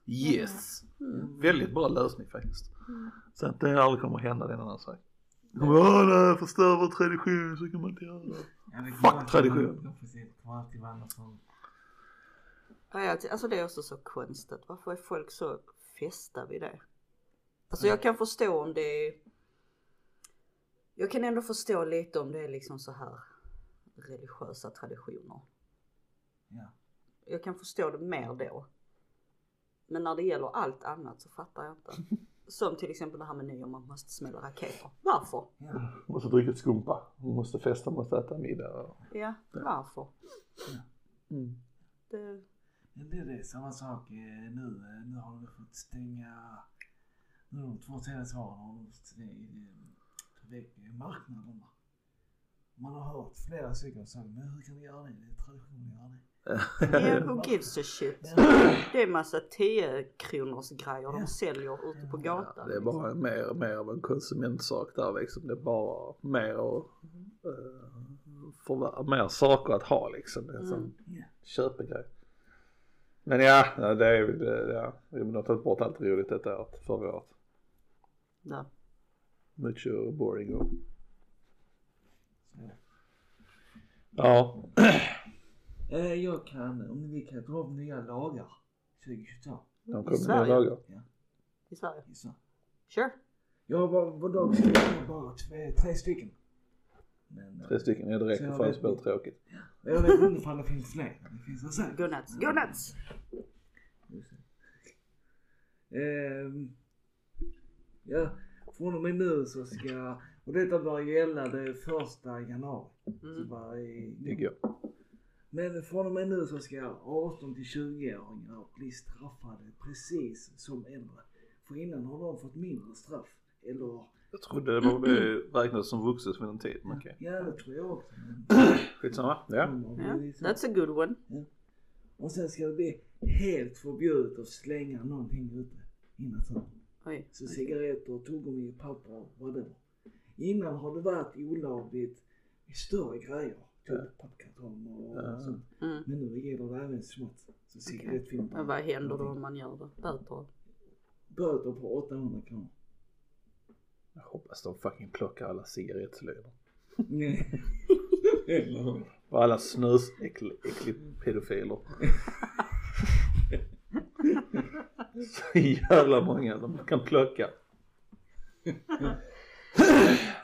Speaker 2: Yes!
Speaker 1: Mm.
Speaker 2: Väldigt bra lösning faktiskt. Så att det aldrig kommer hända det är en annan sak. Åh nej, förstör vår tradition så kan man inte göra.
Speaker 3: Det
Speaker 2: Fuck tradition.
Speaker 1: Ja, alltså det är också så konstigt. Varför är folk så fästa vid det? Alltså jag kan förstå om det är... Jag kan ändå förstå lite om det är liksom så här religiösa traditioner.
Speaker 3: Ja.
Speaker 1: Jag kan förstå det mer då. Men när det gäller allt annat så fattar jag inte. Som till exempel det här med nyår, man måste smälla raketer. Varför?
Speaker 3: Ja.
Speaker 2: Måste dricka ett skumpa. Måste festa, måste äta middag. och-
Speaker 1: Ja, varför?
Speaker 2: Mm.
Speaker 1: Det,
Speaker 3: det är det, samma sak eh, nu. eh, Nu har vi fått stänga... nu de två senaste åren har de på väg- marknaderna. Man har hört flera stycken säga, men hur kan ni göra det? Det är tradition att göra det.
Speaker 1: Yeah, who gives a shit? Det är massa 10 kronors grejer de säljer ute på
Speaker 2: Ja,
Speaker 1: gatan.
Speaker 2: det är bara mer, mer av en konsumentsak där liksom. Det är bara mer och uh, förvärva, mer saker att ha liksom. Det är en sån
Speaker 3: Ja.
Speaker 2: köpegrej. Men ja, ja, det är väl, det- ja, vi har tagit bort allt roligt detta året, förra året.
Speaker 1: Där.
Speaker 2: Mucho boring och ja.
Speaker 3: Eh, jag kan, om vi kan dra upp nya lagar 2022
Speaker 2: De kommer med
Speaker 1: Sverige?
Speaker 2: lagar.
Speaker 1: I Sverige.
Speaker 3: i Sverige.
Speaker 1: Sure.
Speaker 3: Jag var, var dag jag bara tre, tre stycken. Men eh,
Speaker 2: Tre stycken, ja, det
Speaker 3: Så
Speaker 2: räcker för att spela tråkigt.
Speaker 3: jag vet inte ifall det finns fler. Det finns alltså.
Speaker 1: Go nuts. Go nuts!
Speaker 3: Ehm, ja, från och med nu så ska, och detta börjar gälla det första januari. Så
Speaker 1: Mm.
Speaker 3: bara i,
Speaker 2: Det går.
Speaker 3: Men från och med nu så ska 18 till 20-åringar bli straffade precis som äldre. För innan har de fått mindre straff. Eller,
Speaker 2: Jag trodde det var det räknades som vuxet vid en tid, men okej.
Speaker 3: ja det tror jag också. Men
Speaker 2: Skitsamma, ja.
Speaker 1: Yeah,
Speaker 3: blivit så.
Speaker 1: that's a good one.
Speaker 3: Och sen ska det bli helt förbjudet att slänga någonting ute i.
Speaker 1: Oj.
Speaker 3: Så cigaretter, tuggummi, papper, whatever. Innan har det varit olagligt med större grejer. Typ pappkartonger och
Speaker 2: Ja.
Speaker 3: sånt.
Speaker 1: Mm.
Speaker 3: Men nu gäller det även smått. Så cigarettfimpar.
Speaker 1: Men vad händer då om man gör det? Böter?
Speaker 3: Böter på 800 kronor.
Speaker 2: Jag hoppas de fucking plockar alla cigarettslöjor.
Speaker 3: Eller hur?
Speaker 2: Och alla snösäcklig pedofiler. Så jävla många de kan plocka.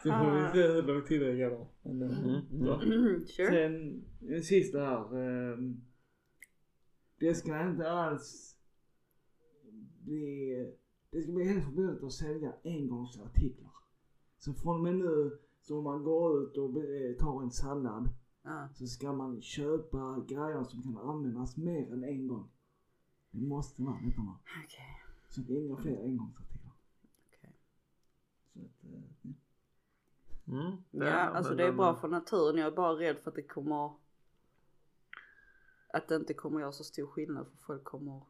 Speaker 3: Så får vi se hur lång tid det går. Eh,
Speaker 2: Mm, mm.
Speaker 3: Sen en sista här. ehm, Det ska inte alls bli, det ska bli helt förbjudet att sälja engångsartiklar. Så från och med nu så om man går ut och be- tar en sallad
Speaker 1: Ja.
Speaker 3: så ska man köpa grejer som kan användas mer än en gång. Det måste vara detta va?
Speaker 1: Okej.
Speaker 3: Så det är inga fler engångsartiklar.
Speaker 1: Okej.
Speaker 3: Så att, eh, ja.
Speaker 2: Mm,
Speaker 1: Ja, alltså
Speaker 2: men
Speaker 1: det är bra för naturen. Jag är bara rädd för att det kommer att det inte kommer göra så stor skillnad för folk kommer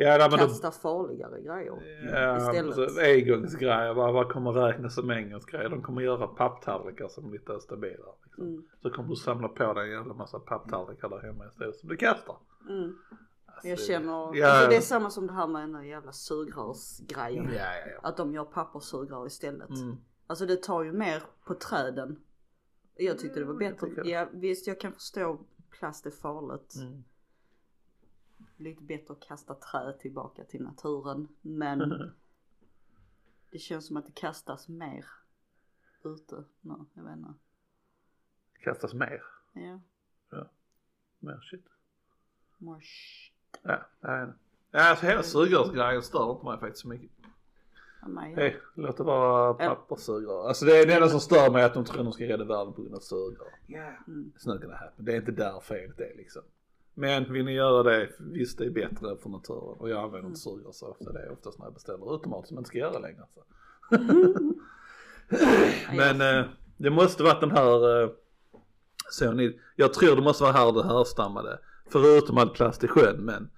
Speaker 2: Ja, nej, men de,
Speaker 1: kasta farligare grejer.
Speaker 2: ja,
Speaker 1: istället.
Speaker 2: alltså, engångsgrejer, vad, vad kommer räknas som engångsgrejer? De kommer göra papptallrikar som är lite stabilare. Liksom.
Speaker 1: Mm.
Speaker 2: Så kommer du samla på dig en jävla massa papptallrikar där hemma istället som du kastar.
Speaker 1: Mm.
Speaker 2: Alltså,
Speaker 1: Jag känner,
Speaker 2: ja,
Speaker 1: alltså det är samma som det här med den där jävla sugrörsgrejen.
Speaker 2: Ja, ja, ja.
Speaker 1: Att de gör papperssugrör istället.
Speaker 2: Mm.
Speaker 1: Alltså det tar ju mer på träden. Jag tyckte det var
Speaker 2: Mm, jag
Speaker 1: bättre. Ja, visst jag kan förstå plast är farligt.
Speaker 2: Mm.
Speaker 1: Lite bättre att kasta trä tillbaka till naturen. Men det känns som att det kastas mer ute nu. Jag vet inte.
Speaker 2: Kastas mer.
Speaker 1: Ja,
Speaker 2: Mer shit.
Speaker 1: more sh-
Speaker 2: Ja, nej. Ja, alltså hela sugrörsgrejen stör inte mig faktiskt så mycket.
Speaker 1: ja.
Speaker 2: Hej, låt det vara papperssugrör. Alltså det är det enda som stör mig att de tror de ska rädda världen på grund av sugrör.
Speaker 3: Ja,
Speaker 1: Mm.
Speaker 2: It's not gonna happen. Det är inte där felet är liksom. Men vill ni göra det, visst det är bättre för naturen. Och jag använder inte sugrör så ofta. Det är oftast när jag beställer utommat som jag inte ska göra längre. Så. Men eh, det måste varit den här, eh, så ni, jag tror det måste vara här det härstammade. Förutom all plast i sjön men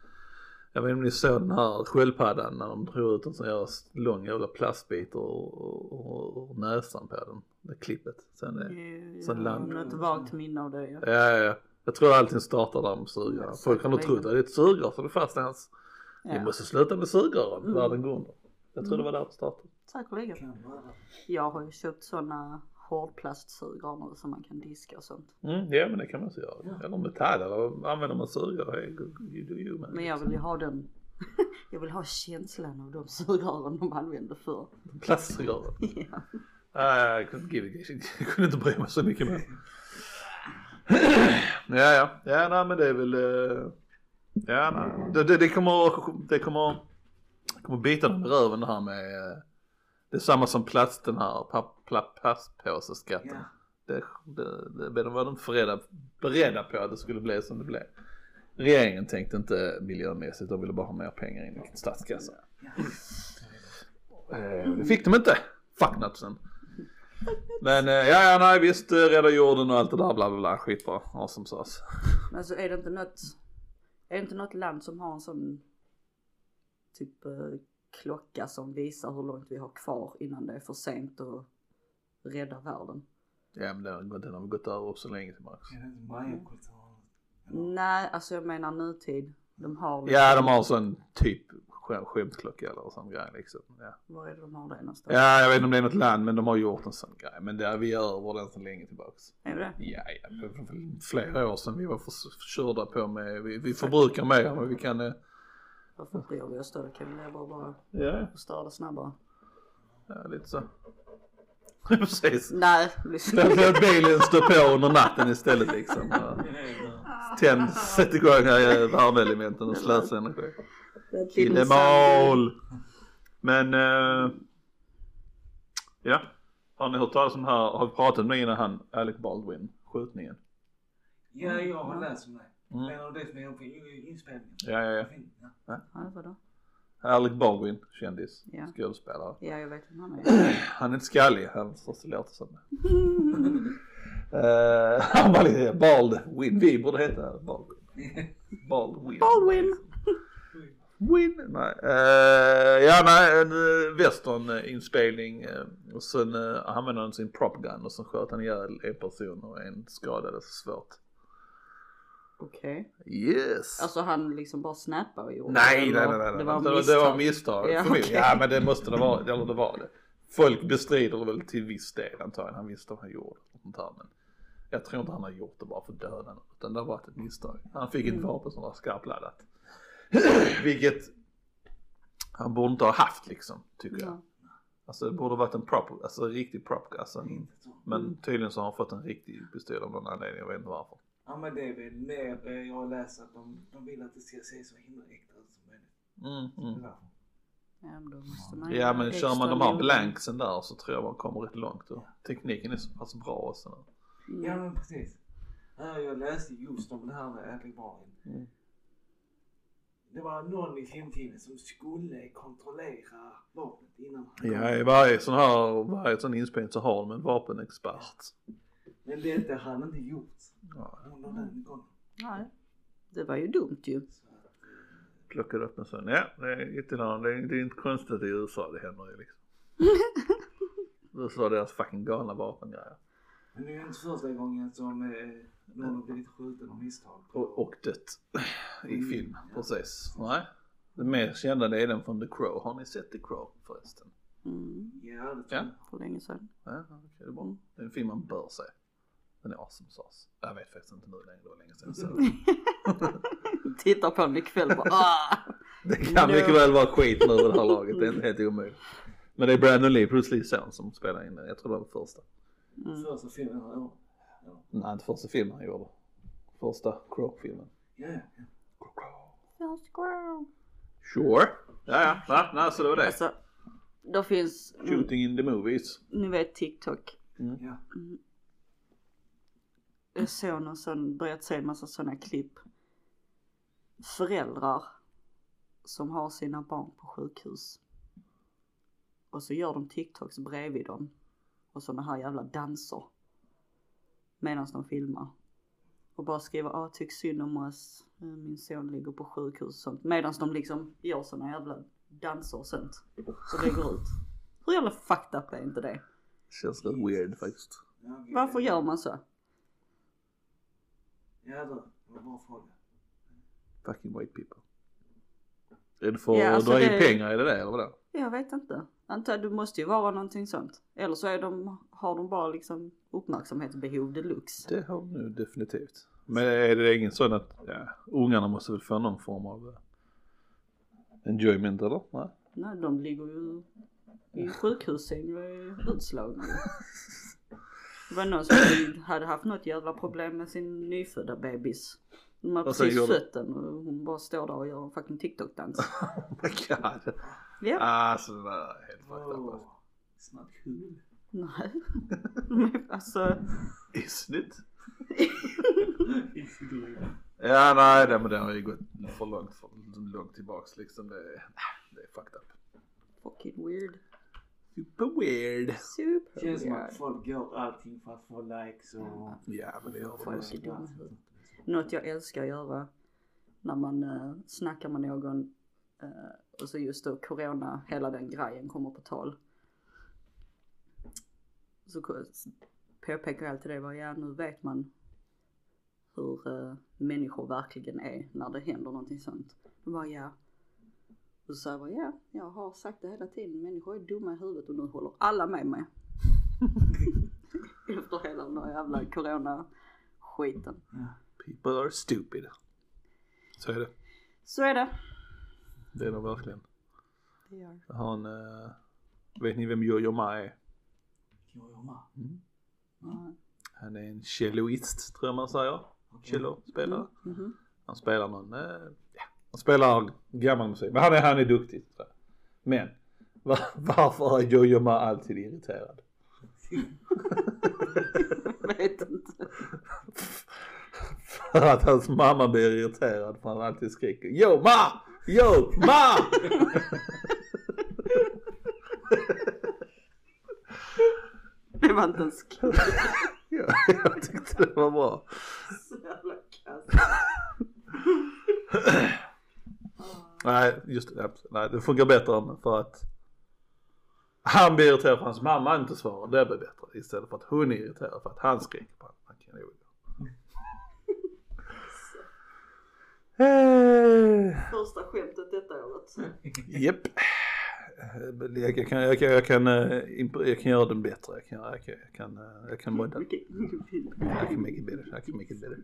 Speaker 2: jag vet inte om ni såg den här sköldpaddan när de drog ut en sån här lång jävla plastbit och näsan på den. Det klippet. Sen det,
Speaker 1: Ja, har
Speaker 2: lamp.
Speaker 1: något vagt minne av det. Ja,
Speaker 2: ja, ja. Jag tror allting startar där med sugrör. Folk har nog trott att det är ett sugrör så det är fast ens. Vi
Speaker 1: Ja,
Speaker 2: måste sluta med sugrören,
Speaker 1: Mm.
Speaker 2: världen går under. Jag tror det var där det startade.
Speaker 1: säkerligen. Jag har ju köpt sådana hårdplastsugrör nu som man kan diska och sånt.
Speaker 2: Mm, ja men det kan man också göra.
Speaker 3: Ja.
Speaker 2: Eller metall eller använder man sugrör, you do you man.
Speaker 1: Men jag vill ju ha den, jag vill ha känslan av de sugrören de använde förr.
Speaker 2: Plastsugrören.
Speaker 1: Ja.
Speaker 2: Nej, jag give- jag kunde inte bry mig så mycket mer. ja, ja, ja, nej men det är väl, eh, ja, nej. Det, det, det kommer, det kommer, kommer bita dem i röven det här med, eh, det är samma som plast den här plastpåseskatten.
Speaker 3: Ja.
Speaker 2: Det, det, det, de var de beredda, beredda på att det skulle bli som det blev. Regeringen tänkte inte miljömässigt, de ville bara ha mer pengar in i statskassan. Eh, det fick de inte. Fuck nutsen. Men eh, ja, ja, nej visst, eh, rädda jorden och allt det där bla bla bla, skitbra. Awesome sauce.
Speaker 1: Men alltså är det inte något, är det inte något land som har en sån typ eh, klocka som visar hur långt vi har kvar innan det är för sent att rädda världen?
Speaker 2: Ja men den, den har gått över så länge
Speaker 3: det inte mayakulturen?
Speaker 1: Nej, alltså jag menar nutid. De har
Speaker 2: Ja de har sån typ skämtklocka eller sån grej liksom. Ja.
Speaker 1: Var är det de har det någonstans?
Speaker 2: ja jag vet inte om det är något land men de har gjort en sån grej. Men det är vi över den så länge tillbaks.
Speaker 1: Är det
Speaker 2: Ja, ja, flera år sedan vi var för, körda på med, vi, vi förbrukar mer än vad vi kan. eh,
Speaker 1: Varför bryr vi oss då? Kan vi leva bara
Speaker 2: Ja,
Speaker 1: förstöra det snabbare.
Speaker 2: ja lite så. Precis.
Speaker 1: Nej,
Speaker 2: bilen stå på under natten istället liksom. Tänd, sätt igång här värmeelementen och slösa energi. Killemål! Men, eh, ja. Har ni hört talas om här, har vi pratat med innan han, Alec Baldwin, skjutningen?
Speaker 3: Ja, jag har läst om det.
Speaker 2: Mm.
Speaker 3: Men av det som är på inspelningen.
Speaker 2: Ja, ja, ja.
Speaker 3: Ja.
Speaker 1: Ja, vadå?
Speaker 2: Alec Baldwin, kändis,
Speaker 1: Ja.
Speaker 2: skådespelare.
Speaker 1: Ja, jag vet vem han är.
Speaker 2: Han är inte skallig, han förstås låter som det. Eh, han var lite Baldwin, vi borde heta Baldwin. Baldwin.
Speaker 1: Baldwin!
Speaker 2: Win? Nej. Eh, ja nej, en uh, western-inspelning uh, och sen uh, använde han sin prop gun och så sköt han ihjäl en person och en skadades svårt.
Speaker 1: Okej.
Speaker 2: Yes!
Speaker 1: Alltså han liksom bara snappade och gjorde
Speaker 2: nej,
Speaker 1: det,
Speaker 2: nej, nej, nej,
Speaker 1: Det var
Speaker 2: det, var, det
Speaker 1: misstag.
Speaker 2: var misstag.
Speaker 1: Ja, okej.
Speaker 2: ja men det måste det vara, eller det var det. Folk bestrider väl till viss del antagligen, han visste vad han gjorde. Och sånt här, men jag tror inte han har gjort det bara för döden utan det har varit ett misstag. Han fick ett
Speaker 1: Mm.
Speaker 2: vapen som var skarpladdat. Vilket han borde inte ha haft liksom, tycker jag.
Speaker 1: Ja.
Speaker 2: Alltså det borde varit en prop, alltså en riktig prop, alltså, en- men tydligen så har han fått en riktig pistol av någon anledning, jag vet inte varför.
Speaker 3: Ja men det är väl mer, eh, jag har läst att de, de vill att det ska se så himla äkta ut som möjligt.
Speaker 2: Mm, mm.
Speaker 3: Ja.
Speaker 1: Men då måste man
Speaker 2: Ja
Speaker 1: göra
Speaker 2: men kör man de här blanksen där så tror jag man kommer rätt långt och tekniken är så pass bra och så.
Speaker 1: Mm.
Speaker 3: Ja men precis. Ja, jag läste just om det här med Baldwin.
Speaker 2: Mm.
Speaker 3: Det var någon i filmtiden som skulle kontrollera vapnet innan han
Speaker 2: Ja
Speaker 3: kom.
Speaker 2: i varje sån här, varje sån inspelning så har de en vapenexpert.
Speaker 3: Men detta hade han inte gjort
Speaker 2: Ja,
Speaker 3: under den gången.
Speaker 1: Nej. Det var ju dumt ju.
Speaker 3: Att, eh,
Speaker 2: upp en sån. Ja det är ytterligare, det är, det är inte konstigt att i USA det händer ju liksom. USA deras fucking galna vapengrejer.
Speaker 3: men det är ju inte första gången som eh, någon har blivit skjuten av misstag.
Speaker 2: Och, och dött i film, precis. Nej. Den mer kända det är den från The Crow. Har ni sett The Crow förresten?
Speaker 1: Mm.
Speaker 3: Ja det tror
Speaker 2: Ja.
Speaker 3: jag.
Speaker 1: För länge sedan.
Speaker 2: Ja, okej det är bra. Det är en film man bör se. Den är awesome sauce. Jag vet faktiskt inte nu längre, det var länge sedan jag såg den.
Speaker 1: Tittar på den ikväll bara ah!
Speaker 2: Det kan
Speaker 1: No.
Speaker 2: mycket väl vara skit nu det här laget, det är inte helt omöjligt. Men det är Brandon Lee, Bruce Lees son som spelar in den. Jag tror det var den första.
Speaker 1: Mm.
Speaker 3: Första filmen han gjorde. Ja.
Speaker 2: Nej, inte första filmen han gjorde. Första Crow-filmen.
Speaker 3: Ja, ja.
Speaker 1: First ground.
Speaker 2: Sure. Ja, ja, ja, nej, så det var det.
Speaker 1: Alltså, då finns,
Speaker 2: Shooting in the movies.
Speaker 1: ni vet TikTok.
Speaker 3: ja.
Speaker 1: Jag såg någon sån, börjat se en massa sådana klipp. Föräldrar som har sina barn på sjukhus. Och så gör de TikToks bredvid dem. Och sådana här jävla danser. Medan de filmar. Och bara skriver, ah tyck synd om oss. Eh, Min son ligger på sjukhus och sånt. Medan de liksom gör sådana jävla danser och sånt. Och lägger ut. Hur jävla fucked up är inte det?
Speaker 2: Känns rätt weird faktiskt.
Speaker 1: Varför gör man så?
Speaker 3: Ja då, det var en bra fråga.
Speaker 2: Fucking white people. Är det för
Speaker 1: Ja,
Speaker 2: att
Speaker 1: alltså
Speaker 2: dra in
Speaker 1: det-
Speaker 2: pengar, är det det eller vadå?
Speaker 1: Jag vet inte. Antar det måste ju vara någonting sånt. Eller så är de, har de bara liksom uppmärksamhetsbehov deluxe.
Speaker 2: Det har de nu definitivt. Men är det ingen sån att, ja, ungarna måste väl få någon form av eh, enjoyment eller? Nej.
Speaker 1: Nej, de ligger ju i sjukhussäng och är utslagna. Det var någon som hade haft något jävla problem med sin nyfödda bebis. De har precis fött den och hon bara står där och gör en fucking TikTok-dans.
Speaker 2: Oh my god.
Speaker 1: Ja,
Speaker 2: Alltså det där är helt fucked up. Alltså.
Speaker 3: Snart kul.
Speaker 1: nej. Men alltså,
Speaker 2: Isn't it? Ja nej det, men det har ju gått för långt, för långt tillbaks liksom. Det, är- det är fucked up.
Speaker 1: fucking weird.
Speaker 2: Super weird.
Speaker 1: Super
Speaker 3: Känns som att folk gör allting för att få likes och...
Speaker 2: Ja men det gör.
Speaker 1: Folk. Något jag älskar att göra när man uh, snackar med någon och så just då corona, hela den grejen kommer på tal. Så påpekar jag alltid det, bara, ja nu vet man hur uh, människor verkligen är när det händer någonting sånt. Bara ja. Och så säger jag bara, ja, jag har sagt det hela tiden, människor är dumma i huvudet och nu håller alla med mig. Efter hela den där jävla corona skiten.
Speaker 2: People are stupid. Så är det.
Speaker 1: Så är det.
Speaker 2: Det är de verkligen.
Speaker 1: Det gör
Speaker 2: Jag en, eh, vet ni vem Jojo Ma är?
Speaker 3: Jo, jag med.
Speaker 1: ja.
Speaker 2: Han är en celloist tror jag man säger. Cellospelare.
Speaker 1: Mhm.
Speaker 2: Han spelar någon, eh, ja, han spelar gammal musik. Men han är, han är duktig. tror jag. Men var, varför är Jojo Ma alltid irriterad?
Speaker 1: Vet inte.
Speaker 2: För att hans mamma blir irriterad för han alltid skriker Yo ma! Yo ma!
Speaker 1: Det var inte ens kul.
Speaker 2: ja, jag tyckte det var bra.
Speaker 1: Så jävla kass.
Speaker 2: Nej, just det. Nej, det funkar bättre om- för att han blir irriterad för att hans mamma inte svarar. Det blir bättre istället för att hon är irriterad för att han skriker på honom. Han kan ju- Eh,
Speaker 1: Första skämtet detta året.
Speaker 2: Japp. Eh, Jag kan, jag kan, jag kan, eh, jag kan göra den bättre. Jag kan, jag kan, jag kan, eh, jag kan modda.
Speaker 1: Mycket.
Speaker 2: I can make it better. I can make it better.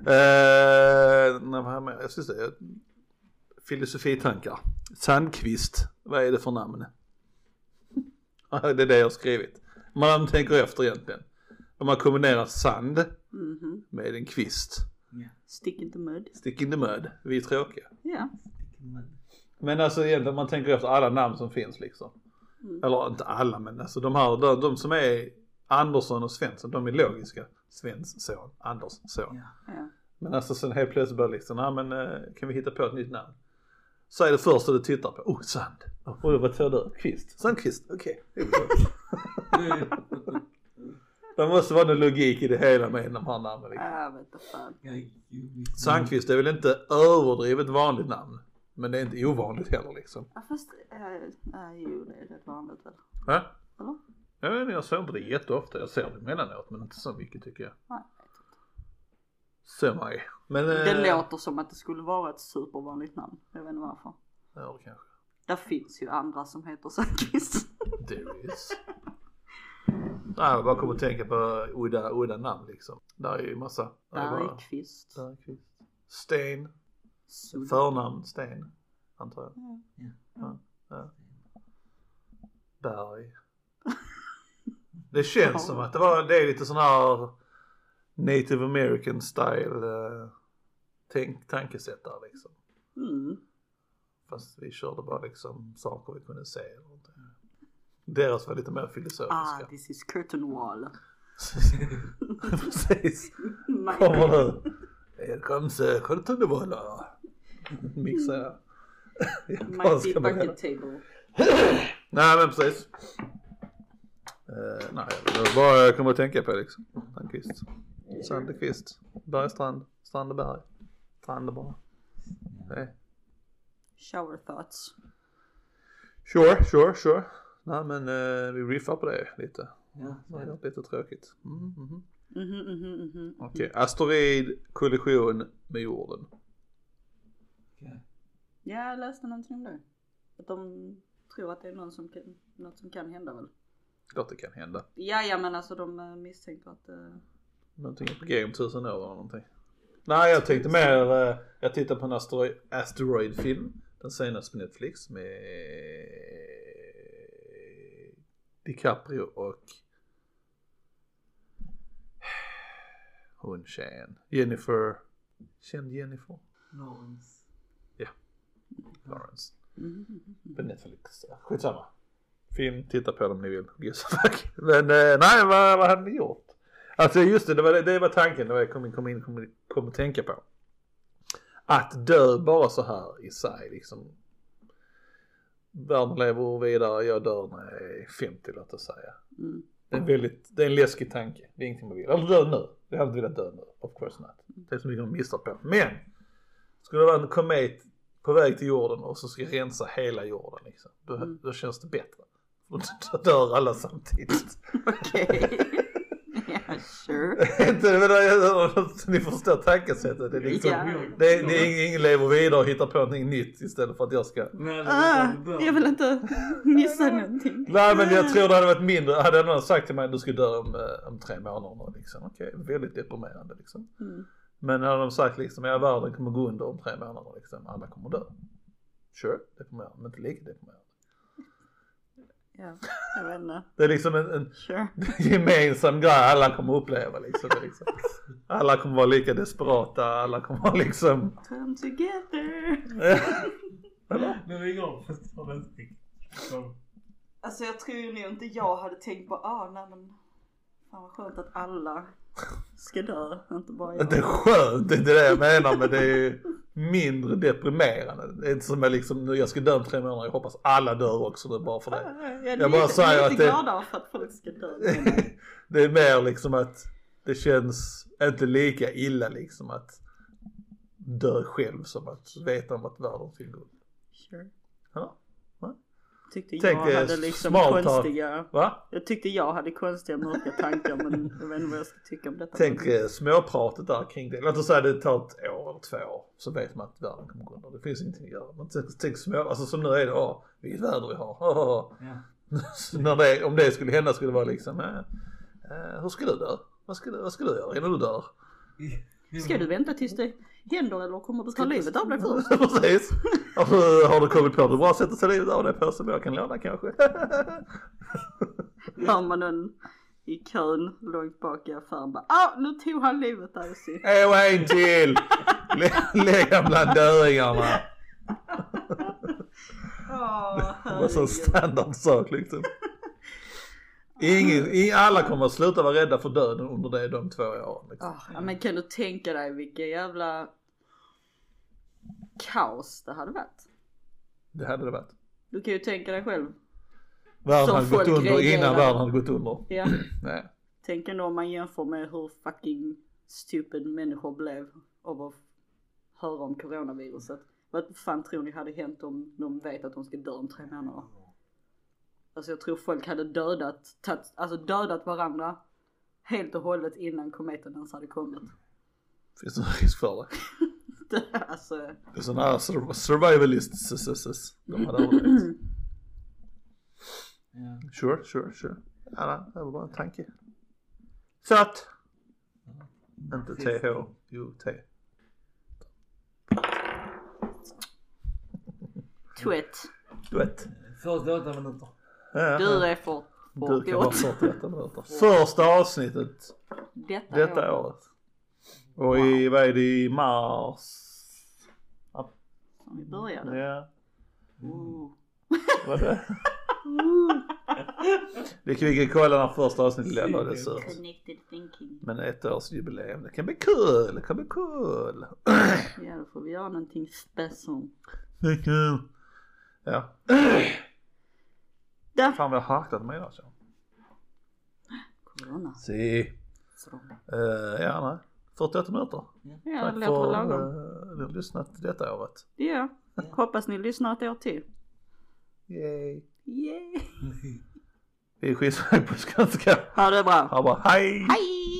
Speaker 2: uh, nej, vad jag ska säga. Filosofitankar. Sandqvist. Vad är det för namn? Det är det jag har skrivit. Man tänker efter egentligen. Om man kombinerar sand
Speaker 1: Mhm.
Speaker 2: med en kvist.
Speaker 1: Stick into mud.
Speaker 2: Stick in the mud. Vi är tråkiga.
Speaker 1: Ja.
Speaker 2: Men alltså egentligen om man tänker efter alla namn som finns liksom.
Speaker 1: Mm.
Speaker 2: Eller inte alla men alltså de här, de, de som är Andersson och Svensson, de är logiska. Svens son, Anders son.
Speaker 3: Ja.
Speaker 1: ja.
Speaker 2: Men alltså sen helt plötsligt bara liksom, ja men eh, kan vi hitta på ett nytt namn? Så är det första du tittar på, oh sand. Och vad tror du? Kvist? Sandkvist? Okej. Det måste vara någon logik i det hela med de här namnen.
Speaker 1: Jag vet inte fan.
Speaker 2: Sandqvist är väl inte överdrivet vanligt namn. Men det är inte ovanligt heller liksom.
Speaker 1: Ja fast, äh, äh, jo det är rätt vanligt väl.
Speaker 2: Ja?
Speaker 1: Eller?
Speaker 2: Jag vet inte, jag ser inte det jätteofta. Jag ser det emellanåt men inte så mycket tycker jag.
Speaker 1: Nej,
Speaker 2: mig. Men...
Speaker 1: Det
Speaker 2: eh,
Speaker 1: låter som att det skulle vara ett supervanligt namn. Jag vet inte varför.
Speaker 2: Ja, det kanske.
Speaker 1: Där finns ju andra som heter Sandqvist.
Speaker 2: There is. Nej, jag bara kommer att tänka på udda, udda namn liksom. Där är ju massa. Där är bara-
Speaker 1: Bergqvist.
Speaker 2: Bergqvist. Sten.
Speaker 1: Sudd.
Speaker 2: Förnamn Sten. Antar jag.
Speaker 1: Ja.
Speaker 2: Ja. Berg. Det känns som att det var, det är lite sån här native american style uh, tänk, tankesätt där liksom.
Speaker 1: Mm.
Speaker 2: Fast vi körde bara liksom saker vi kunde se eller någonting. Deras var lite mer
Speaker 1: Ah,
Speaker 2: filosofiska.
Speaker 1: this is curtain wall.
Speaker 2: Precis. Kommer nu. Here comes uh, Cortundevola. Mixar jag. Japanska med-
Speaker 1: table.
Speaker 2: Nej men precis. Uh, nej, det var bara jag kommer att tänka på liksom. Sandqvist. Sandqvist. Bergstrand. Strandeberg. Strandeberg.
Speaker 1: Shower thoughts.
Speaker 2: Sure, sure, sure. Nej men uh, vi riffar på det lite.
Speaker 3: Ja,
Speaker 2: Det har varit lite tråkigt. Mm, mhm.
Speaker 1: Mhm, mhm, mhm.
Speaker 2: Okej, asteroid kollision med jorden.
Speaker 3: okej.
Speaker 1: Ja, jag läste någonting om det. Att de tror att det är någon som kan, något som kan hända väl.
Speaker 2: Klart det kan hända.
Speaker 1: Ja, ja men alltså de eh, misstänker att uh,
Speaker 2: Någonting är på G om tusen år eller någonting. Nej jag tänkte mer, eh, jag tittade på en asteroid, asteroid film. Den senaste på Netflix med DiCaprio och hon tjejen. Jennifer, känd Jennifer
Speaker 3: Lawrence.
Speaker 2: Lawrence.
Speaker 1: mhm,
Speaker 2: På Netflix. Skitsamma. Film, titta på den om ni vill. Men eh, nej vad, vad hade ni gjort? Alltså just det, det var, det var tanken, det var jag kom in, kom in, kom, kom att tänka på. Att dö bara så här i sig liksom. Världen lever vidare, jag dör när jag är 50 låt oss säga.
Speaker 1: Mm.
Speaker 2: Det är en väldigt, det är en läskig tanke. Det är ingenting man vill. Eller dö nu. Jag hade inte velat dö nu. Of course not. Det är så mycket de missar på. Men! Skulle det vara en komet på väg till jorden och så ska rensa hela jorden liksom. Då,
Speaker 1: Mm.
Speaker 2: då känns det bättre. Då dör alla samtidigt.
Speaker 1: Okej. ja, sure.
Speaker 2: Ni förstår tankesättet. Det är liksom,
Speaker 1: Ja.
Speaker 2: det, är- det är ingen, ingen lever vidare och hittar på någonting nytt istället för att jag ska
Speaker 3: Men,
Speaker 1: Ah, jag vill inte missa någonting.
Speaker 2: Nej men jag tror det hade varit mindre, hade någon sagt till mig att du ska dö om, eh, om tre månader liksom. Okej, väldigt deprimerande liksom.
Speaker 1: Mm.
Speaker 2: Men hade de sagt liksom, ja världen kommer gå under om tre månader liksom, alla kommer dö. Sure, deprimerande, men inte lika deprimerande.
Speaker 1: Ja, jag vet inte.
Speaker 2: Det är liksom en, en
Speaker 1: Sure.
Speaker 2: gemensam grej alla kommer uppleva liksom. Liksom. Alla kommer vara lika desperata, alla kommer vara liksom
Speaker 1: Come together.
Speaker 3: Inte riktigt. Så.
Speaker 1: Alltså jag tror ju nog inte jag hade tänkt på, ah nej men fan vad skönt att alla ska dö, inte bara jag.
Speaker 2: Det är skönt, det är inte det jag menar men det är mindre deprimerande. Det är inte som jag liksom, nu jag ska dö om tre månader, jag hoppas alla dör också nu bara för det.
Speaker 1: Jag är
Speaker 2: Jag bara
Speaker 1: lite,
Speaker 2: säger
Speaker 1: lite
Speaker 2: att det-
Speaker 1: gladare för att folk ska dö.
Speaker 2: det är mer liksom att det känns inte lika illa liksom att dö själv som att veta om att världen ska gå.
Speaker 1: Sure.
Speaker 2: Ja.
Speaker 1: Tyckte
Speaker 2: Tänk,
Speaker 1: jag
Speaker 2: eh,
Speaker 1: hade liksom konstiga,
Speaker 2: Va?
Speaker 1: jag tyckte jag hade konstiga mörka tankar men jag vet inte vad jag ska tycka om detta.
Speaker 2: Tänk eh, småpratet där kring det. Låt oss säga det tar ett år eller två år så vet man att världen kommer gå under. Det finns ingenting att göra. Men tänk, tänk små, alltså som nu är det, åh, vilket väder vi har. Åh,
Speaker 3: Ja.
Speaker 2: Det, om det skulle hända skulle det vara liksom, eh, eh, hur ska du dö? Vad ska, du, vad ska du göra innan du dör?
Speaker 1: Ska du vänta tills det händer eller kommer du ta livet av dig först?
Speaker 2: Precis. Alltså, har du kommit på det bra sätt att ta livet av dig på som jag kan låna kanske?
Speaker 1: Hör man någon i kön långt bak i affären bara, ah nu tog han livet av sig.
Speaker 2: Åh, en till! Lä- Lägg han bland döingarna. Det var så
Speaker 1: herregud.
Speaker 2: standardsak liksom. Ingen, alla kommer att sluta vara rädda för döden under det de två åren. Liksom.
Speaker 1: Ah, ja, men kan du tänka dig vilken jävla kaos det hade varit?
Speaker 2: Det hade det varit.
Speaker 1: Du kan ju tänka dig själv.
Speaker 2: Världen
Speaker 1: Som
Speaker 2: hade gått under innan
Speaker 1: reagerar.
Speaker 2: världen hade gått under.
Speaker 1: Ja.
Speaker 2: Nej.
Speaker 1: Tänk ändå om man jämför med hur fucking stupid människor blev av att höra om coronaviruset. Vad fan tror ni hade hänt om de vet att de ska dö om tre månader? Alltså jag tror folk hade dödat, tagit, alltså dödat varandra helt och hållet innan kometen ens hade kommit.
Speaker 2: Finns det någon risk för det?
Speaker 1: Det, alltså,
Speaker 2: Det är sådana här sur- survivalists. s- s- s- De hade överlevt.
Speaker 3: Ja.
Speaker 2: Sure, sure, sure. Ja, nej, det var bara en tanke. Så att. Inte TH, jo T.
Speaker 1: twit.
Speaker 2: Du vet.
Speaker 3: Första åtta minuter.
Speaker 2: Ja,
Speaker 1: Du
Speaker 2: ja.
Speaker 1: är för,
Speaker 2: Du kan vara
Speaker 1: bort.
Speaker 2: 48 minuter. Första avsnittet
Speaker 1: Detta,
Speaker 2: detta
Speaker 1: år.
Speaker 2: året. Och i, vad är det, i mars?
Speaker 1: Som vi började.
Speaker 2: Ja,
Speaker 1: Ooh.
Speaker 2: vad det? Det kan vi kan kolla när första avsnittet lämnades ut. Men ett års jubileum, det kan bli kul, det kan bli kul.
Speaker 1: Ja då får vi göra någonting special.
Speaker 2: Det är kul. Ja,
Speaker 1: Där.
Speaker 2: fan vad jag har harklat mig idag så.
Speaker 1: Corona.
Speaker 2: Si.
Speaker 1: Så.
Speaker 2: Uh, ja, nej. 48 minuter.
Speaker 1: Ja det
Speaker 2: Tack
Speaker 1: låter
Speaker 2: för
Speaker 1: lagom.
Speaker 2: att ni har lyssnat detta året.
Speaker 1: Ja. Hoppas ni lyssnar ett år till.
Speaker 2: Yay.
Speaker 1: Yay.
Speaker 2: Vi är skitsnack på skånska.
Speaker 1: Ha det bra.
Speaker 2: Ha bara hej!
Speaker 1: Hej!